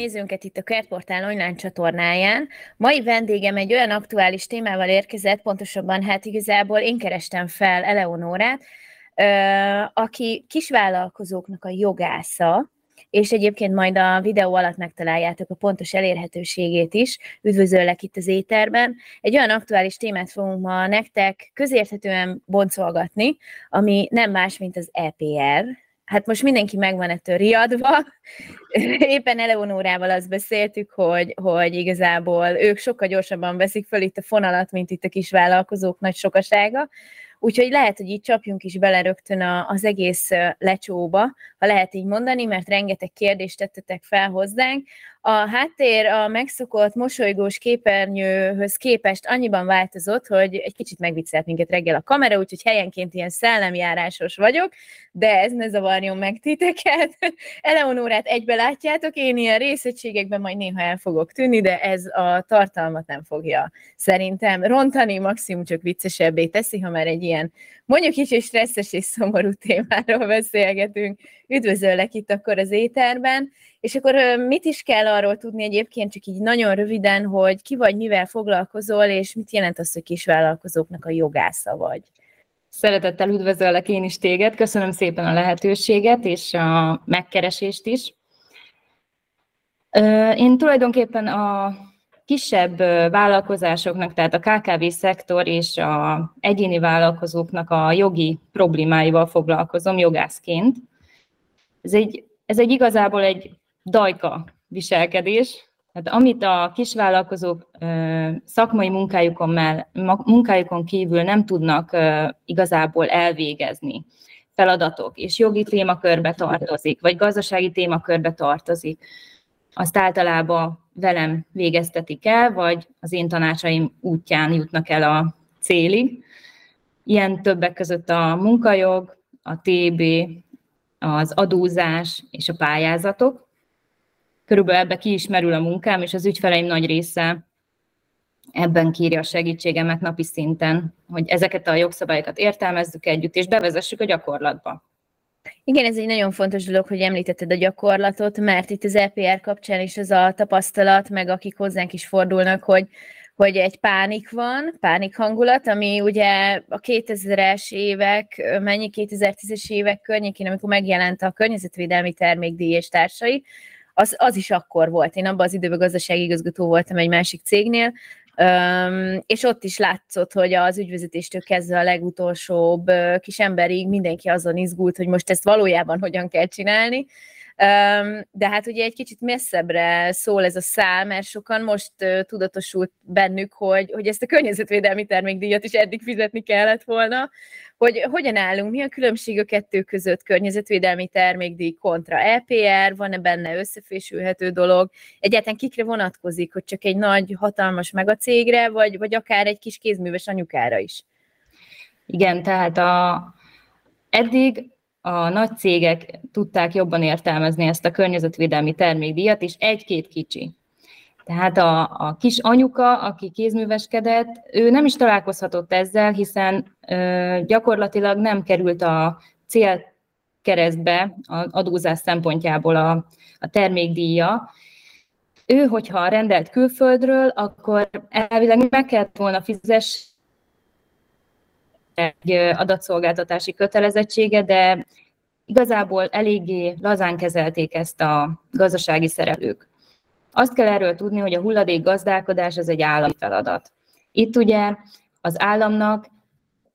nézőnket itt a Kertportál online csatornáján. Mai vendégem egy olyan aktuális témával érkezett, pontosabban hát igazából én kerestem fel Eleonórát, aki kisvállalkozóknak a jogásza, és egyébként majd a videó alatt megtaláljátok a pontos elérhetőségét is. Üdvözöllek itt az éterben. Egy olyan aktuális témát fogunk ma nektek közérthetően boncolgatni, ami nem más, mint az EPR, hát most mindenki megvan ettől riadva. Éppen Eleonórával azt beszéltük, hogy, hogy igazából ők sokkal gyorsabban veszik föl itt a fonalat, mint itt a kisvállalkozók nagy sokasága. Úgyhogy lehet, hogy így csapjunk is bele rögtön az egész lecsóba, ha lehet így mondani, mert rengeteg kérdést tettetek fel hozzánk. A háttér a megszokott mosolygós képernyőhöz képest annyiban változott, hogy egy kicsit megviccelt minket reggel a kamera, úgyhogy helyenként ilyen szellemjárásos vagyok, de ez ne zavarjon meg titeket. Eleonórát egybe látjátok, én ilyen részegységekben majd néha el fogok tűnni, de ez a tartalmat nem fogja szerintem rontani, maximum csak viccesebbé teszi, ha már egy ilyen mondjuk kicsit stresszes és szomorú témáról beszélgetünk. Üdvözöllek itt akkor az éterben, és akkor mit is kell arról tudni egyébként, csak így nagyon röviden, hogy ki vagy, mivel foglalkozol, és mit jelent az, hogy kisvállalkozóknak a jogásza vagy? Szeretettel üdvözöllek én is téged, köszönöm szépen a lehetőséget és a megkeresést is. Én tulajdonképpen a kisebb vállalkozásoknak, tehát a KKV szektor és a egyéni vállalkozóknak a jogi problémáival foglalkozom jogászként. Ez egy, ez egy igazából egy dajka viselkedés, tehát amit a kisvállalkozók szakmai munkájukon, mell, munkájukon kívül nem tudnak igazából elvégezni, feladatok, és jogi témakörbe tartozik, vagy gazdasági témakörbe tartozik, azt általában velem végeztetik el, vagy az én tanácsaim útján jutnak el a célig. Ilyen többek között a munkajog, a TB, az adózás és a pályázatok. Körülbelül ebbe ki a munkám, és az ügyfeleim nagy része ebben kírja a segítségemet napi szinten, hogy ezeket a jogszabályokat értelmezzük együtt, és bevezessük a gyakorlatba. Igen, ez egy nagyon fontos dolog, hogy említetted a gyakorlatot, mert itt az EPR kapcsán is az a tapasztalat, meg akik hozzánk is fordulnak, hogy, hogy egy pánik van, pánik hangulat, ami ugye a 2000-es évek, mennyi 2010-es évek környékén, amikor megjelent a környezetvédelmi termékdíj és társai, az, az is akkor volt. Én abban az időben gazdasági igazgató voltam egy másik cégnél, Um, és ott is látszott, hogy az ügyvezetéstől kezdve a legutolsóbb uh, kis emberig mindenki azon izgult, hogy most ezt valójában hogyan kell csinálni. De hát ugye egy kicsit messzebbre szól ez a szál, mert sokan most tudatosult bennük, hogy, hogy ezt a környezetvédelmi termékdíjat is eddig fizetni kellett volna, hogy hogyan állunk, mi a különbség a kettő között, környezetvédelmi termékdíj kontra EPR, van-e benne összefésülhető dolog, egyáltalán kikre vonatkozik, hogy csak egy nagy, hatalmas megacégre, vagy, vagy akár egy kis kézműves anyukára is? Igen, tehát a, eddig a nagy cégek tudták jobban értelmezni ezt a környezetvédelmi termékdíjat, és egy-két kicsi tehát a, a kis anyuka, aki kézműveskedett, ő nem is találkozhatott ezzel, hiszen ö, gyakorlatilag nem került a cél keresztbe az adózás szempontjából a, a termékdíja. Ő, hogyha rendelt külföldről, akkor elvileg meg kellett volna fizes egy adatszolgáltatási kötelezettsége, de igazából eléggé lazán kezelték ezt a gazdasági szereplők. Azt kell erről tudni, hogy a hulladék gazdálkodás az egy állami feladat. Itt ugye az államnak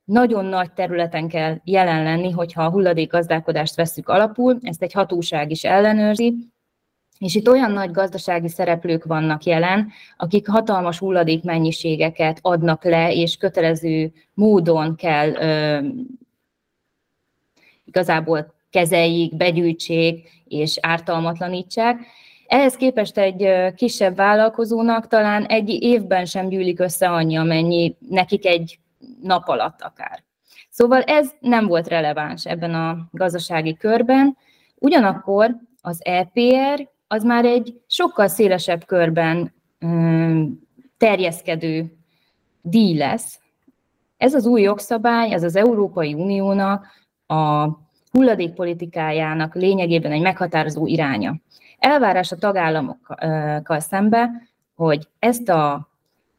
nagyon nagy területen kell jelen lenni, hogyha a hulladék gazdálkodást veszük alapul, ezt egy hatóság is ellenőrzi, és itt olyan nagy gazdasági szereplők vannak jelen, akik hatalmas hulladék mennyiségeket adnak le, és kötelező módon kell ö, igazából kezeljék, begyűjtsék és ártalmatlanítsák. Ehhez képest egy kisebb vállalkozónak talán egy évben sem gyűlik össze annyi, amennyi nekik egy nap alatt akár. Szóval ez nem volt releváns ebben a gazdasági körben. Ugyanakkor az EPR az már egy sokkal szélesebb körben terjeszkedő díj lesz. Ez az új jogszabály, ez az Európai Uniónak a hulladékpolitikájának lényegében egy meghatározó iránya. Elvárás a tagállamokkal szembe, hogy ezt a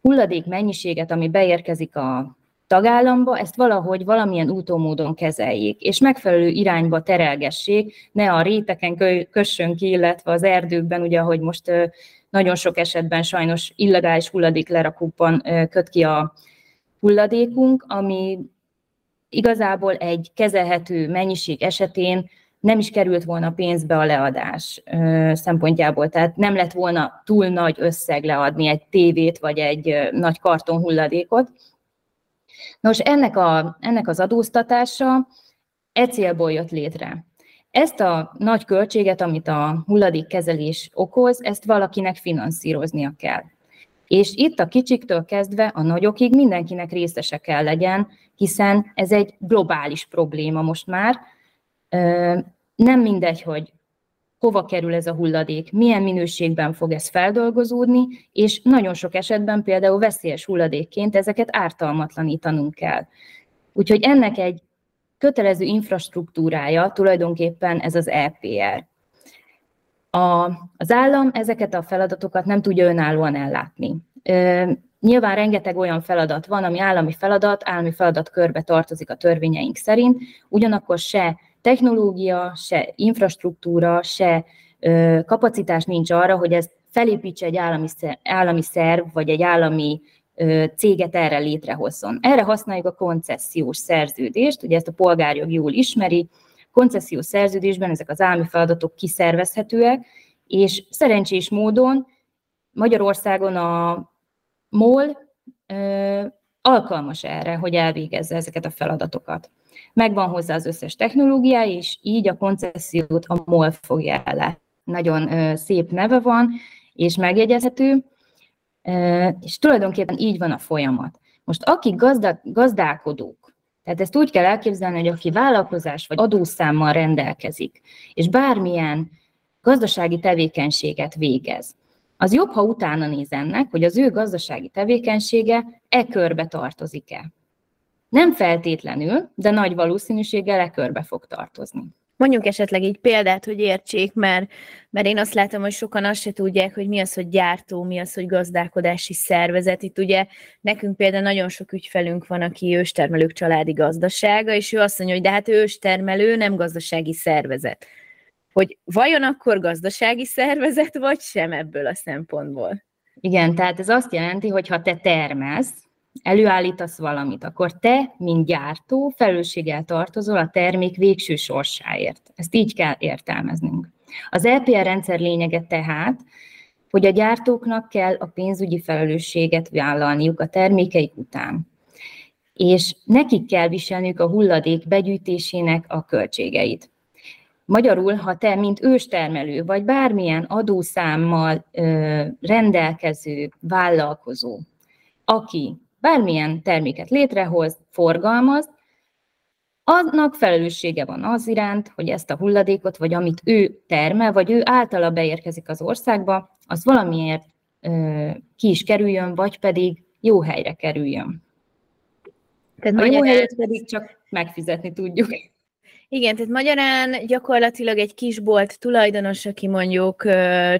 hulladék mennyiséget, ami beérkezik a tagállamba, ezt valahogy valamilyen útómódon kezeljék, és megfelelő irányba terelgessék, ne a réteken kössön ki, illetve az erdőkben, ugye, ahogy most nagyon sok esetben sajnos illegális hulladék lerakókban köt ki a hulladékunk, ami igazából egy kezelhető mennyiség esetén nem is került volna pénzbe a leadás szempontjából, tehát nem lett volna túl nagy összeg leadni egy tévét vagy egy nagy karton hulladékot. Nos, ennek, a, ennek az adóztatása e célból jött létre. Ezt a nagy költséget, amit a hulladékkezelés okoz, ezt valakinek finanszíroznia kell. És itt a kicsiktől kezdve a nagyokig mindenkinek részese kell legyen, hiszen ez egy globális probléma most már. Nem mindegy, hogy hova kerül ez a hulladék, milyen minőségben fog ez feldolgozódni, és nagyon sok esetben például veszélyes hulladékként ezeket ártalmatlanítanunk kell. Úgyhogy ennek egy kötelező infrastruktúrája tulajdonképpen ez az EPR. A, az állam ezeket a feladatokat nem tudja önállóan ellátni. Nyilván rengeteg olyan feladat van, ami állami feladat, állami feladat körbe tartozik a törvényeink szerint, ugyanakkor se technológia, se infrastruktúra, se kapacitás nincs arra, hogy ezt felépítse egy állami, állami szerv, vagy egy állami céget erre létrehozzon. Erre használjuk a koncesziós szerződést, ugye ezt a polgárjog jól ismeri, koncesziós szerződésben ezek az állami feladatok kiszervezhetőek, és szerencsés módon Magyarországon a MOL ö, alkalmas erre, hogy elvégezze ezeket a feladatokat. Megvan hozzá az összes technológiája, és így a koncesziót a MOL fogja el. Nagyon szép neve van, és megjegyezhető, és tulajdonképpen így van a folyamat. Most akik gazda, gazdálkodók, tehát ezt úgy kell elképzelni, hogy aki vállalkozás vagy adószámmal rendelkezik, és bármilyen gazdasági tevékenységet végez, az jobb, ha utána néz ennek, hogy az ő gazdasági tevékenysége e körbe tartozik-e. Nem feltétlenül, de nagy valószínűséggel e körbe fog tartozni. Mondjuk esetleg így példát, hogy értsék, mert, mert én azt látom, hogy sokan azt se tudják, hogy mi az, hogy gyártó, mi az, hogy gazdálkodási szervezet. Itt ugye nekünk például nagyon sok ügyfelünk van, aki őstermelők családi gazdasága, és ő azt mondja, hogy de hát őstermelő, nem gazdasági szervezet hogy vajon akkor gazdasági szervezet, vagy sem ebből a szempontból? Igen, tehát ez azt jelenti, hogy ha te termelsz, előállítasz valamit, akkor te, mint gyártó, felelősséggel tartozol a termék végső sorsáért. Ezt így kell értelmeznünk. Az LPR e rendszer lényege tehát, hogy a gyártóknak kell a pénzügyi felelősséget vállalniuk a termékeik után. És nekik kell viselniük a hulladék begyűjtésének a költségeit. Magyarul, ha te, mint őstermelő, vagy bármilyen adószámmal ö, rendelkező vállalkozó, aki bármilyen terméket létrehoz, forgalmaz, annak felelőssége van az iránt, hogy ezt a hulladékot, vagy amit ő termel, vagy ő általa beérkezik az országba, az valamiért ö, ki is kerüljön, vagy pedig jó helyre kerüljön. Tehát a jó helyet pedig csak megfizetni tudjuk. Igen, tehát magyarán gyakorlatilag egy kisbolt tulajdonos, aki mondjuk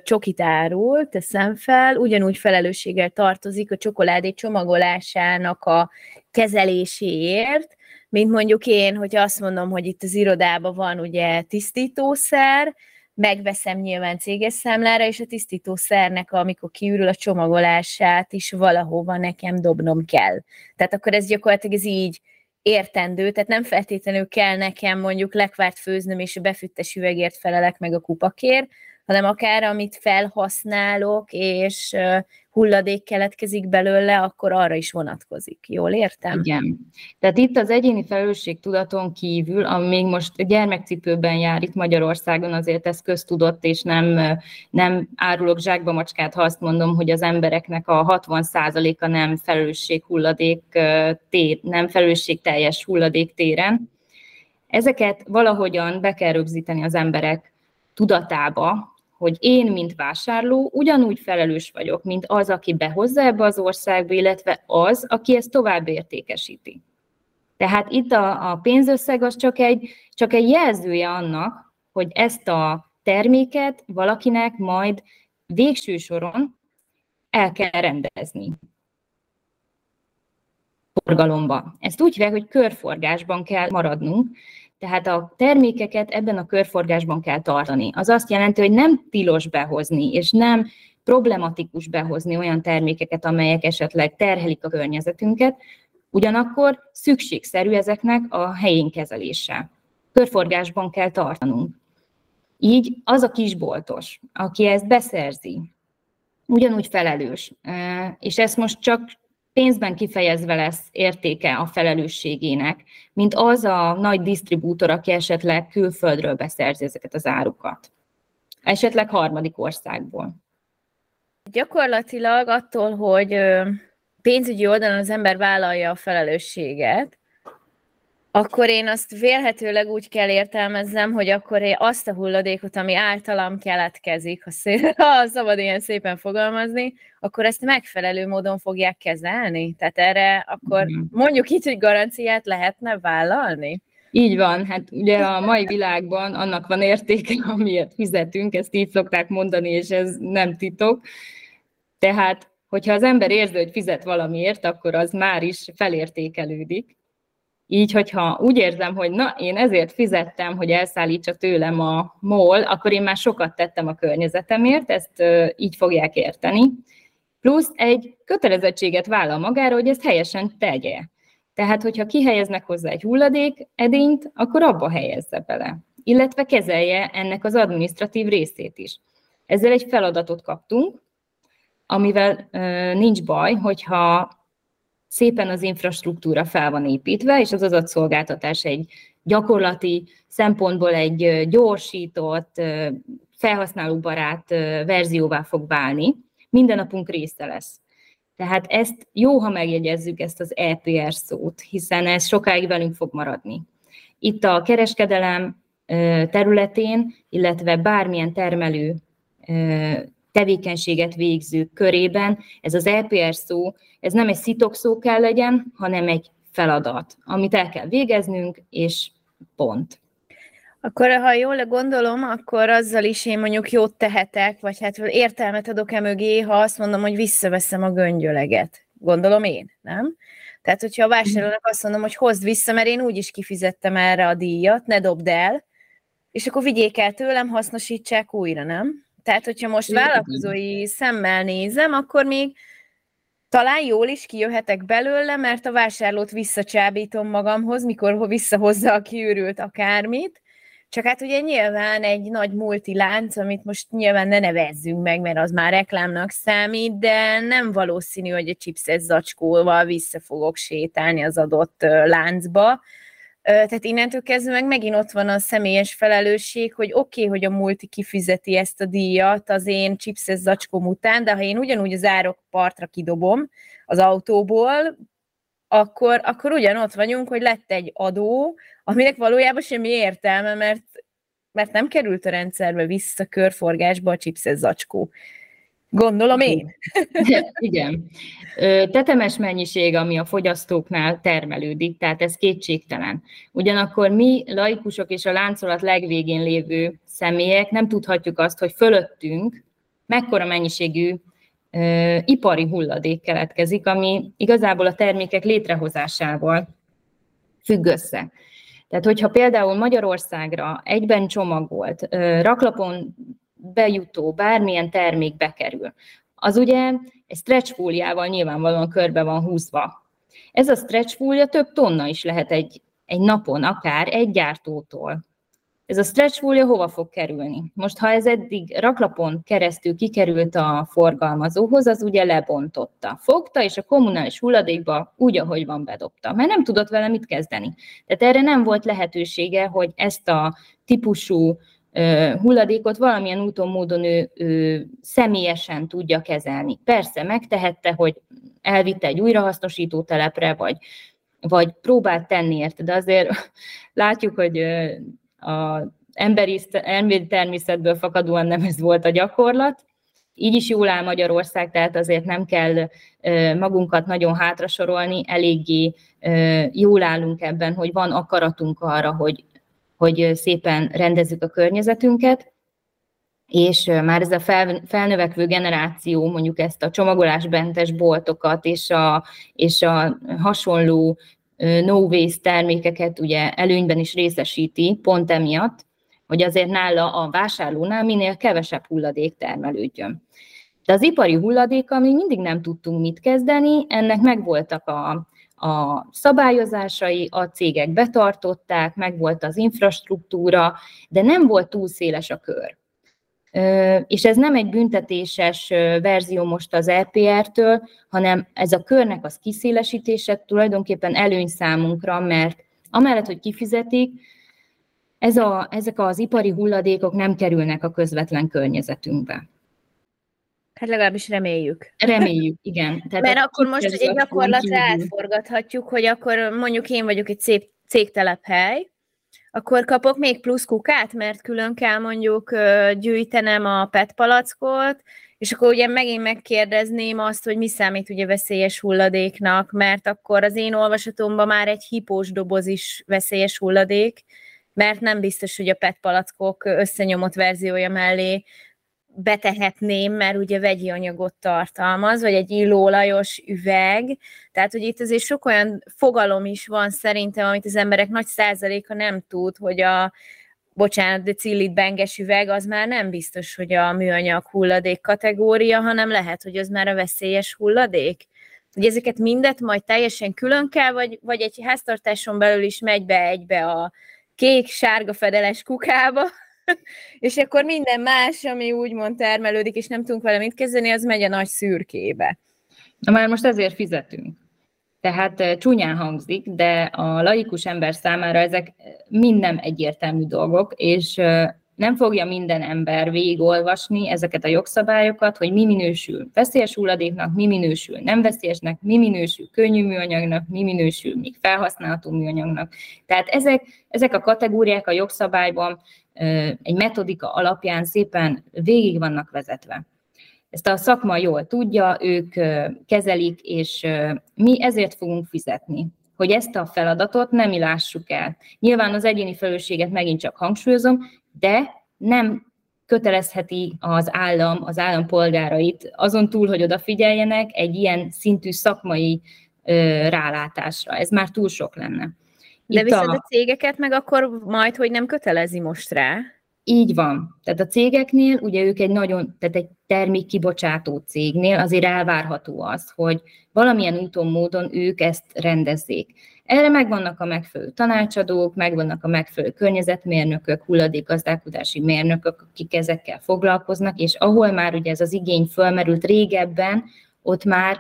csokit árul, teszem fel, ugyanúgy felelősséggel tartozik a csokoládé csomagolásának a kezeléséért, mint mondjuk én, hogy azt mondom, hogy itt az irodában van ugye tisztítószer, megveszem nyilván céges számlára, és a tisztítószernek, amikor kiürül a csomagolását is valahova nekem dobnom kell. Tehát akkor ez gyakorlatilag ez így értendő, tehát nem feltétlenül kell nekem mondjuk lekvárt főznöm, és a befűttes üvegért felelek meg a kupakért, hanem akár amit felhasználok, és hulladék keletkezik belőle, akkor arra is vonatkozik. Jól értem? Igen. Tehát itt az egyéni felelősség tudaton kívül, ami még most gyermekcipőben jár itt Magyarországon, azért ez köztudott, és nem, nem árulok zsákba macskát, ha azt mondom, hogy az embereknek a 60%-a nem felelősség hulladék tér, nem felelősség teljes hulladék téren. Ezeket valahogyan be kell rögzíteni az emberek tudatába, hogy én, mint vásárló, ugyanúgy felelős vagyok, mint az, aki behozza ebbe az országba, illetve az, aki ezt tovább értékesíti. Tehát itt a, a pénzösszeg az csak egy, csak egy jelzője annak, hogy ezt a terméket valakinek majd végső soron el kell rendezni forgalomba. Ezt úgy hívják, hogy körforgásban kell maradnunk, tehát a termékeket ebben a körforgásban kell tartani. Az azt jelenti, hogy nem tilos behozni, és nem problematikus behozni olyan termékeket, amelyek esetleg terhelik a környezetünket, ugyanakkor szükségszerű ezeknek a helyén kezelése. Körforgásban kell tartanunk. Így az a kisboltos, aki ezt beszerzi, ugyanúgy felelős, és ezt most csak pénzben kifejezve lesz értéke a felelősségének, mint az a nagy disztribútor, aki esetleg külföldről beszerzi ezeket az árukat. Esetleg harmadik országból. Gyakorlatilag attól, hogy pénzügyi oldalon az ember vállalja a felelősséget, akkor én azt vélhetőleg úgy kell értelmezzem, hogy akkor én azt a hulladékot, ami általam keletkezik, ha, szé- ha szabad ilyen szépen fogalmazni, akkor ezt megfelelő módon fogják kezelni? Tehát erre akkor mondjuk így, hogy garanciát lehetne vállalni? Így van, hát ugye a mai világban annak van értéke, amiért fizetünk, ezt így szokták mondani, és ez nem titok. Tehát, hogyha az ember érzi, hogy fizet valamiért, akkor az már is felértékelődik. Így, hogyha úgy érzem, hogy na, én ezért fizettem, hogy elszállítsa tőlem a MOL, akkor én már sokat tettem a környezetemért, ezt így fogják érteni. Plusz egy kötelezettséget vállal magára, hogy ezt helyesen tegye. Tehát, hogyha kihelyeznek hozzá egy hulladék edényt, akkor abba helyezze bele, illetve kezelje ennek az administratív részét is. Ezzel egy feladatot kaptunk, amivel nincs baj, hogyha szépen az infrastruktúra fel van építve, és az adatszolgáltatás egy gyakorlati szempontból egy gyorsított, felhasználóbarát verzióvá fog válni, minden napunk része lesz. Tehát ezt jó, ha megjegyezzük ezt az EPR szót, hiszen ez sokáig velünk fog maradni. Itt a kereskedelem területén, illetve bármilyen termelő tevékenységet végzők körében ez az EPR szó, ez nem egy szitok szó kell legyen, hanem egy feladat, amit el kell végeznünk, és pont. Akkor, ha jól gondolom, akkor azzal is én mondjuk jót tehetek, vagy hát értelmet adok-e mögé, ha azt mondom, hogy visszaveszem a göngyöleget. Gondolom én, nem? Tehát, hogyha a vásárlónak azt mondom, hogy hozd vissza, mert én úgyis kifizettem erre a díjat, ne dobd el, és akkor vigyék el tőlem, hasznosítsák újra, nem? Tehát, hogyha most vállalkozói szemmel nézem, akkor még talán jól is kijöhetek belőle, mert a vásárlót visszacsábítom magamhoz, mikor visszahozza a kiürült akármit. Csak hát ugye nyilván egy nagy multilánc, amit most nyilván ne nevezzünk meg, mert az már reklámnak számít, de nem valószínű, hogy a chipset zacskóval vissza fogok sétálni az adott láncba, tehát innentől kezdve meg megint ott van a személyes felelősség, hogy oké, okay, hogy a multi kifizeti ezt a díjat az én chipses zacskóm után, de ha én ugyanúgy az árok partra kidobom az autóból, akkor, akkor ugyanott vagyunk, hogy lett egy adó, aminek valójában semmi értelme, mert, mert nem került a rendszerbe vissza körforgásba a chipses zacskó. Gondolom én. Igen. Tetemes mennyiség, ami a fogyasztóknál termelődik, tehát ez kétségtelen. Ugyanakkor mi, laikusok és a láncolat legvégén lévő személyek nem tudhatjuk azt, hogy fölöttünk mekkora mennyiségű ö, ipari hulladék keletkezik, ami igazából a termékek létrehozásával függ össze. Tehát, hogyha például Magyarországra egyben csomagolt, raklapon bejutó bármilyen termék bekerül, az ugye egy stretch fóliával nyilvánvalóan körbe van húzva. Ez a stretch több tonna is lehet egy, egy napon, akár egy gyártótól. Ez a stretch fólia hova fog kerülni? Most, ha ez eddig raklapon keresztül kikerült a forgalmazóhoz, az ugye lebontotta. Fogta, és a kommunális hulladékba úgy, ahogy van, bedobta, mert nem tudott vele mit kezdeni. Tehát erre nem volt lehetősége, hogy ezt a típusú hulladékot valamilyen úton, módon ő, ő személyesen tudja kezelni. Persze megtehette, hogy elvitte egy újrahasznosító telepre, vagy, vagy próbált tenni érte, de azért látjuk, hogy a emberi, emberi természetből fakadóan nem ez volt a gyakorlat, így is jól áll Magyarország, tehát azért nem kell magunkat nagyon hátrasorolni, eléggé jól állunk ebben, hogy van akaratunk arra, hogy, hogy szépen rendezzük a környezetünket, és már ez a fel, felnövekvő generáció mondjuk ezt a csomagolásbentes boltokat és a, és a hasonló no waste termékeket ugye előnyben is részesíti, pont emiatt, hogy azért nála a vásárlónál minél kevesebb hulladék termelődjön. De az ipari hulladékkal még mindig nem tudtunk mit kezdeni, ennek megvoltak a, a szabályozásai, a cégek betartották, megvolt az infrastruktúra, de nem volt túl széles a kör. És ez nem egy büntetéses verzió most az EPR-től, hanem ez a körnek az kiszélesítése tulajdonképpen előny számunkra, mert amellett, hogy kifizetik, ez a, ezek az ipari hulladékok nem kerülnek a közvetlen környezetünkbe. Hát legalábbis reméljük. Reméljük, igen. Tehát Mert akkor most egy gyakorlatra átforgathatjuk, hogy akkor mondjuk én vagyok egy szép cégtelephely, akkor kapok még plusz kukát, mert külön kell mondjuk gyűjtenem a PET palackot, és akkor ugye megint megkérdezném azt, hogy mi számít ugye veszélyes hulladéknak, mert akkor az én olvasatomban már egy hipós doboz is veszélyes hulladék, mert nem biztos, hogy a PET palackok összenyomott verziója mellé betehetném, mert ugye vegyi anyagot tartalmaz, vagy egy illóolajos üveg, tehát hogy itt azért sok olyan fogalom is van szerintem, amit az emberek nagy százaléka nem tud, hogy a bocsánat, de cillit benges üveg, az már nem biztos, hogy a műanyag hulladék kategória, hanem lehet, hogy az már a veszélyes hulladék. Hogy ezeket mindet majd teljesen külön kell, vagy, vagy egy háztartáson belül is megy be egybe a kék-sárga fedeles kukába, és akkor minden más, ami úgymond termelődik, és nem tudunk vele mit kezdeni, az megy a nagy szürkébe. Na már most ezért fizetünk. Tehát eh, csúnyán hangzik, de a laikus ember számára ezek mind nem egyértelmű dolgok, és eh, nem fogja minden ember végigolvasni ezeket a jogszabályokat, hogy mi minősül veszélyes hulladéknak, mi minősül nem veszélyesnek, mi minősül könnyű műanyagnak, mi minősül még felhasználható műanyagnak. Tehát ezek, ezek a kategóriák a jogszabályban egy metodika alapján szépen végig vannak vezetve. Ezt a szakma jól tudja, ők kezelik, és mi ezért fogunk fizetni hogy ezt a feladatot nem mi lássuk el. Nyilván az egyéni felelősséget megint csak hangsúlyozom, de nem kötelezheti az állam, az állampolgárait azon túl, hogy odafigyeljenek egy ilyen szintű szakmai ö, rálátásra. Ez már túl sok lenne. De Itt viszont a... a cégeket meg akkor majd, hogy nem kötelezi most rá? Így van. Tehát a cégeknél, ugye ők egy nagyon, tehát egy termék kibocsátó cégnél azért elvárható az, hogy valamilyen úton, módon ők ezt rendezzék. Erre megvannak a megfelelő tanácsadók, megvannak a megfelelő környezetmérnökök, hulladékgazdálkodási mérnökök, akik ezekkel foglalkoznak, és ahol már ugye ez az igény fölmerült régebben, ott már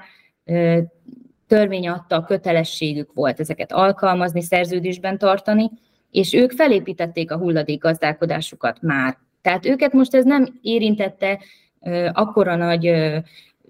törvény adta a kötelességük volt ezeket alkalmazni, szerződésben tartani, és ők felépítették a hulladékgazdálkodásukat már. Tehát őket most ez nem érintette akkora nagy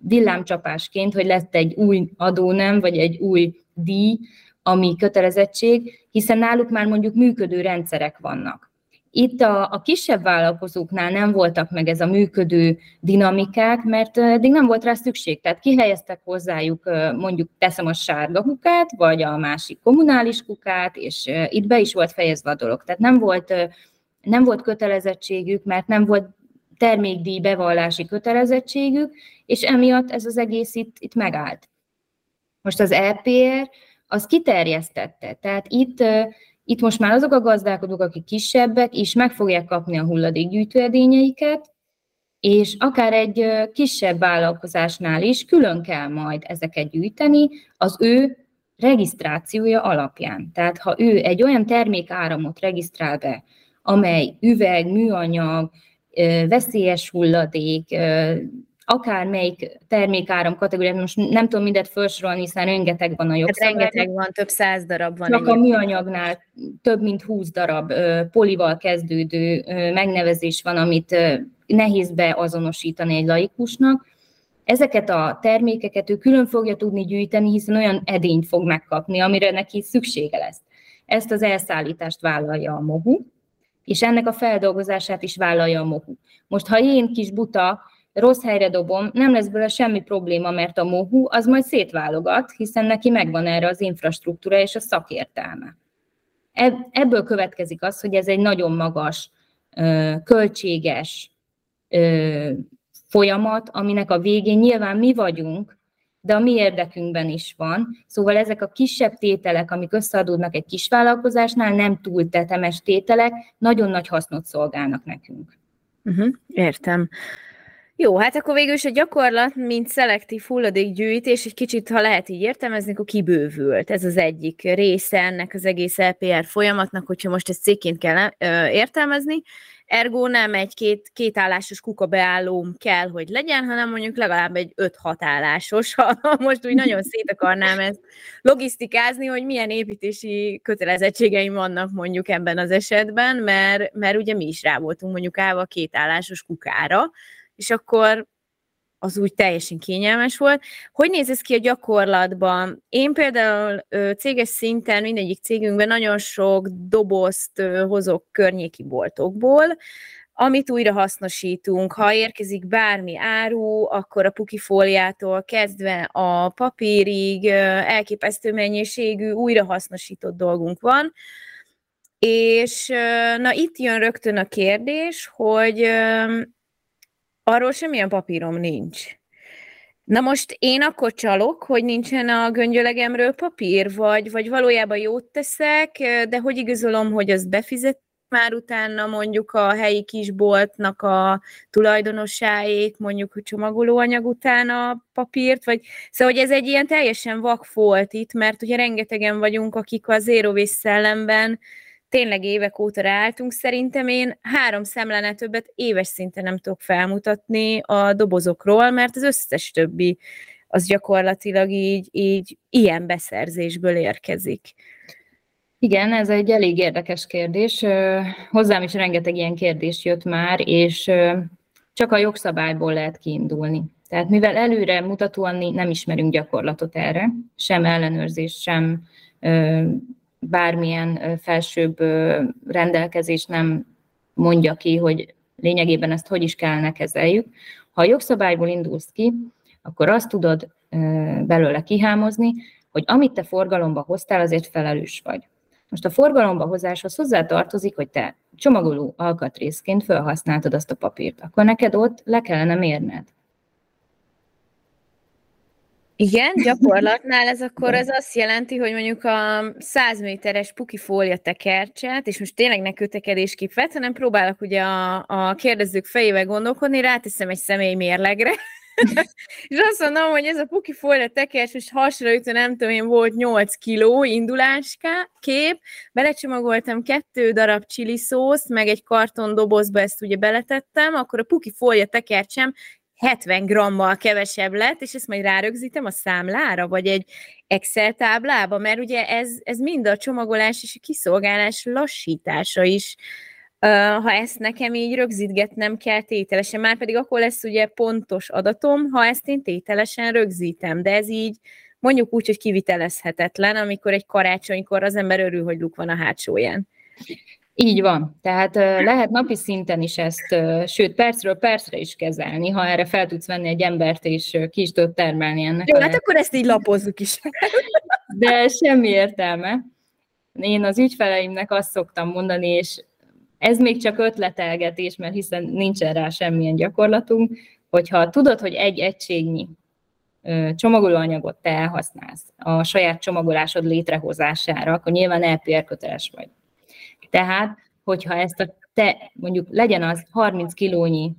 villámcsapásként, hogy lett egy új adónem, vagy egy új díj, ami kötelezettség, hiszen náluk már mondjuk működő rendszerek vannak. Itt a, a kisebb vállalkozóknál nem voltak meg ez a működő dinamikák, mert eddig nem volt rá szükség. Tehát kihelyeztek hozzájuk mondjuk teszem a sárga kukát, vagy a másik kommunális kukát, és itt be is volt fejezve a dolog. Tehát nem volt, nem volt kötelezettségük, mert nem volt termékdíj bevallási kötelezettségük, és emiatt ez az egész itt, itt megállt. Most az EPR az kiterjesztette. Tehát itt, itt most már azok a gazdálkodók, akik kisebbek, is meg fogják kapni a hulladékgyűjtő edényeiket, és akár egy kisebb vállalkozásnál is külön kell majd ezeket gyűjteni az ő regisztrációja alapján. Tehát ha ő egy olyan termékáramot regisztrál be, amely üveg, műanyag, veszélyes hulladék, akármelyik termékáram kategóriát, most nem tudom mindet felsorolni, hiszen rengeteg van a jogszabály. Hát rengeteg van, több száz darab van. Csak a műanyagnál több mint húsz darab polival kezdődő megnevezés van, amit nehéz beazonosítani egy laikusnak. Ezeket a termékeket ő külön fogja tudni gyűjteni, hiszen olyan edényt fog megkapni, amire neki szüksége lesz. Ezt az elszállítást vállalja a MOHU, és ennek a feldolgozását is vállalja a MOHU. Most, ha én kis buta rossz helyre dobom, nem lesz belőle semmi probléma, mert a mohu az majd szétválogat, hiszen neki megvan erre az infrastruktúra és a szakértelme. Ebből következik az, hogy ez egy nagyon magas, költséges folyamat, aminek a végén nyilván mi vagyunk, de a mi érdekünkben is van. Szóval ezek a kisebb tételek, amik összeadódnak egy kis vállalkozásnál, nem túl tetemes tételek, nagyon nagy hasznot szolgálnak nekünk. Uh-huh, értem. Jó, hát akkor végül is a gyakorlat, mint szelektív hulladékgyűjtés, egy kicsit, ha lehet így értelmezni, akkor kibővült. Ez az egyik része ennek az egész LPR folyamatnak, hogyha most ezt cégként kell értelmezni. Ergo nem egy két, két állásos kukabeállóm kell, hogy legyen, hanem mondjuk legalább egy 5-6 állásos, ha most úgy nagyon szét akarnám ezt logisztikázni, hogy milyen építési kötelezettségeim vannak mondjuk ebben az esetben, mert, mert ugye mi is rá voltunk mondjuk állva két állásos kukára, és akkor az úgy teljesen kényelmes volt. Hogy néz ez ki a gyakorlatban? Én például ö, céges szinten mindegyik cégünkben nagyon sok dobozt ö, hozok környéki boltokból, amit újra hasznosítunk. Ha érkezik bármi áru, akkor a pukifóliától kezdve a papírig elképesztő mennyiségű újrahasznosított dolgunk van. És na itt jön rögtön a kérdés, hogy Arról semmilyen papírom nincs. Na most én akkor csalok, hogy nincsen a göngyölegemről papír, vagy, vagy valójában jót teszek, de hogy igazolom, hogy az befizet már utána mondjuk a helyi kisboltnak a tulajdonosáék, mondjuk a csomagolóanyag után a papírt, vagy szóval, hogy ez egy ilyen teljesen vak volt itt, mert ugye rengetegen vagyunk, akik a zero szellemben tényleg évek óta ráálltunk. Szerintem én három szemlene többet éves szinten nem tudok felmutatni a dobozokról, mert az összes többi az gyakorlatilag így, így ilyen beszerzésből érkezik. Igen, ez egy elég érdekes kérdés. Hozzám is rengeteg ilyen kérdés jött már, és csak a jogszabályból lehet kiindulni. Tehát mivel előre mutatóan nem ismerünk gyakorlatot erre, sem ellenőrzés, sem bármilyen felsőbb rendelkezés nem mondja ki, hogy lényegében ezt hogy is kellene kezeljük. Ha a jogszabályból indulsz ki, akkor azt tudod belőle kihámozni, hogy amit te forgalomba hoztál, azért felelős vagy. Most a forgalomba hozáshoz hozzá tartozik, hogy te csomagoló alkatrészként felhasználtad azt a papírt, akkor neked ott le kellene mérned. Igen, gyakorlatnál ez akkor az azt jelenti, hogy mondjuk a 100 méteres pukifólia tekercset, és most tényleg ne kötekedésképp vett, hanem próbálok ugye a, a kérdezők fejével gondolkodni, ráteszem egy személy mérlegre, és azt mondom, hogy ez a pukifólia tekercs, most hasraütő, nem tudom én, volt 8 kiló induláská, kép, belecsomagoltam kettő darab csili szószt, meg egy karton dobozba ezt ugye beletettem, akkor a pukifólia tekercsem 70 grammal kevesebb lett, és ezt majd rárögzítem a számlára, vagy egy Excel táblába, mert ugye ez, ez mind a csomagolás és a kiszolgálás lassítása is, ha ezt nekem így rögzítgetnem kell tételesen, már pedig akkor lesz ugye pontos adatom, ha ezt én tételesen rögzítem, de ez így mondjuk úgy, hogy kivitelezhetetlen, amikor egy karácsonykor az ember örül, hogy luk van a hátsóján. Így van. Tehát lehet napi szinten is ezt, sőt, percről percre is kezelni, ha erre fel tudsz venni egy embert, és ki is tudod termelni ennek. Jó, hát akkor ezt így lapozzuk is. De semmi értelme. Én az ügyfeleimnek azt szoktam mondani, és ez még csak ötletelgetés, mert hiszen nincsen rá semmilyen gyakorlatunk, hogyha tudod, hogy egy egységnyi csomagolóanyagot te elhasználsz a saját csomagolásod létrehozására, akkor nyilván LPR köteles vagy. Tehát, hogyha ezt a te, mondjuk legyen az 30 kilónyi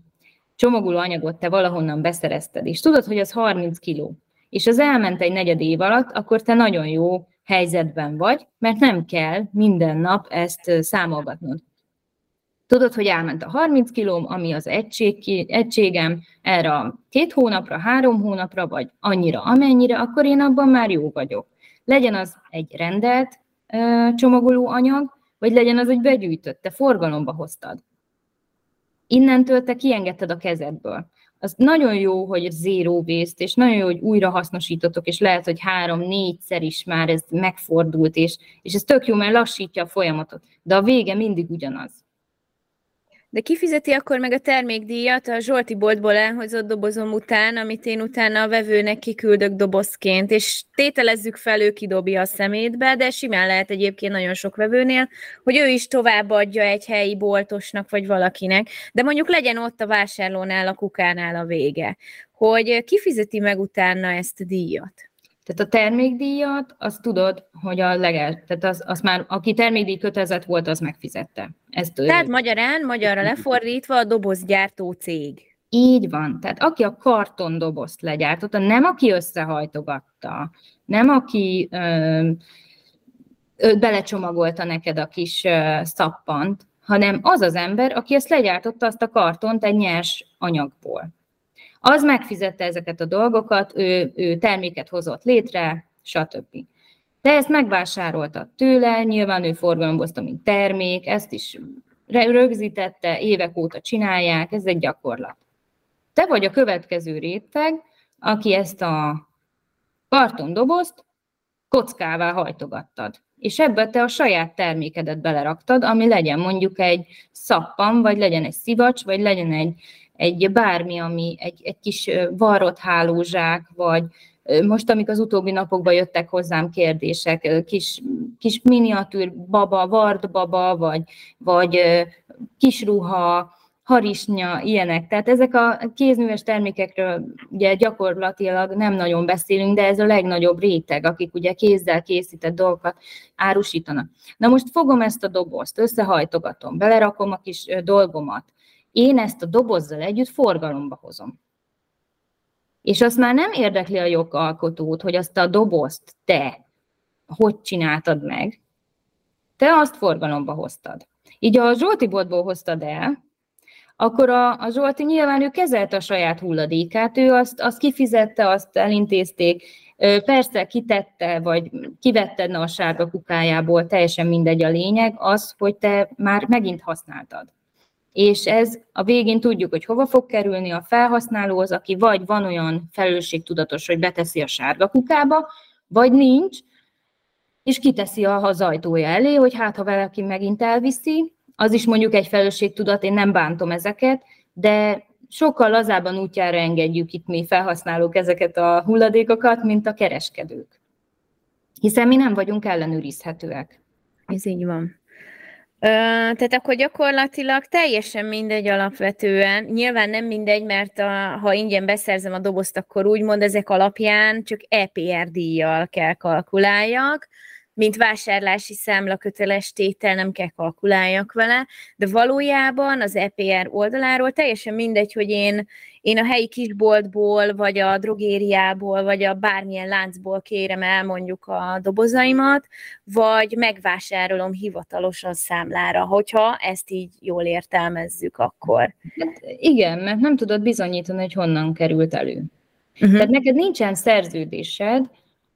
csomagoló anyagot te valahonnan beszerezted, és tudod, hogy az 30 kiló, és az elment egy negyed év alatt, akkor te nagyon jó helyzetben vagy, mert nem kell minden nap ezt számolgatnod. Tudod, hogy elment a 30 kilóm, ami az egység, egységem erre a két hónapra, három hónapra, vagy annyira, amennyire, akkor én abban már jó vagyok. Legyen az egy rendelt csomagoló anyag, vagy legyen az, hogy begyűjtött, te forgalomba hoztad. Innentől te kiengedted a kezedből. Az nagyon jó, hogy zero waste, és nagyon jó, hogy újra hasznosítotok, és lehet, hogy három-négyszer is már ez megfordult, és, és ez tök jó, mert lassítja a folyamatot. De a vége mindig ugyanaz. De kifizeti akkor meg a termékdíjat? A Zsolti boltból elhozott dobozom után, amit én utána a vevőnek kiküldök dobozként, és tételezzük fel, ő kidobja a szemétbe, de simán lehet egyébként nagyon sok vevőnél, hogy ő is továbbadja egy helyi boltosnak vagy valakinek, de mondjuk legyen ott a vásárlónál, a kukánál a vége, hogy kifizeti meg utána ezt a díjat. Tehát a termékdíjat, azt tudod, hogy a legel, tehát az, az már, aki termékdíj kötelezett volt, az megfizette. Ezt, tehát ő... magyarán, magyarra lefordítva a dobozgyártó cég. Így van. Tehát aki a karton dobozt legyártotta, nem aki összehajtogatta, nem aki ö, ö, belecsomagolta neked a kis ö, szappant, hanem az az ember, aki ezt legyártotta azt a kartont egy nyers anyagból az megfizette ezeket a dolgokat, ő, ő terméket hozott létre, stb. De ezt megvásárolta tőle, nyilván ő forgalmazta, mint termék, ezt is rögzítette, évek óta csinálják, ez egy gyakorlat. Te vagy a következő réteg, aki ezt a kartondobozt kockává hajtogattad. És ebbe te a saját termékedet beleraktad, ami legyen mondjuk egy szappan, vagy legyen egy szivacs, vagy legyen egy, egy bármi, ami egy, egy kis varrott hálózsák, vagy most, amik az utóbbi napokban jöttek hozzám kérdések, kis, kis miniatűr baba, vard baba, vagy, vagy kis ruha, harisnya, ilyenek. Tehát ezek a kézműves termékekről ugye gyakorlatilag nem nagyon beszélünk, de ez a legnagyobb réteg, akik ugye kézzel készített dolgokat árusítanak. Na most fogom ezt a dobozt, összehajtogatom, belerakom a kis dolgomat, én ezt a dobozzal együtt forgalomba hozom. És azt már nem érdekli a jogalkotót, hogy azt a dobozt te hogy csináltad meg, te azt forgalomba hoztad. Így a Zsolti boltból hoztad el, akkor a, a Zsolti nyilván ő kezelte a saját hulladékát, ő azt, azt kifizette, azt elintézték, persze kitette, vagy kivetted a sárga kukájából, teljesen mindegy a lényeg, az, hogy te már megint használtad és ez a végén tudjuk, hogy hova fog kerülni a felhasználóhoz, aki vagy van olyan felelősségtudatos, hogy beteszi a sárga kukába, vagy nincs, és kiteszi a hazajtója elé, hogy hát ha valaki megint elviszi, az is mondjuk egy felelősségtudat, én nem bántom ezeket, de sokkal lazábban útjára engedjük itt mi felhasználók ezeket a hulladékokat, mint a kereskedők. Hiszen mi nem vagyunk ellenőrizhetőek. Ez így van. Tehát akkor gyakorlatilag teljesen mindegy alapvetően. Nyilván nem mindegy, mert a, ha ingyen beszerzem a dobozt, akkor úgymond ezek alapján csak EPR díjjal kell kalkuláljak, mint vásárlási számla köteles tétel nem kell kalkuláljak vele, de valójában az EPR oldaláról teljesen mindegy, hogy én, én a helyi kisboltból, vagy a drogériából, vagy a bármilyen láncból kérem el mondjuk a dobozaimat, vagy megvásárolom hivatalosan számlára, hogyha ezt így jól értelmezzük akkor. Hát igen, mert nem tudod bizonyítani, hogy honnan került elő. Uh-huh. Tehát neked nincsen szerződésed,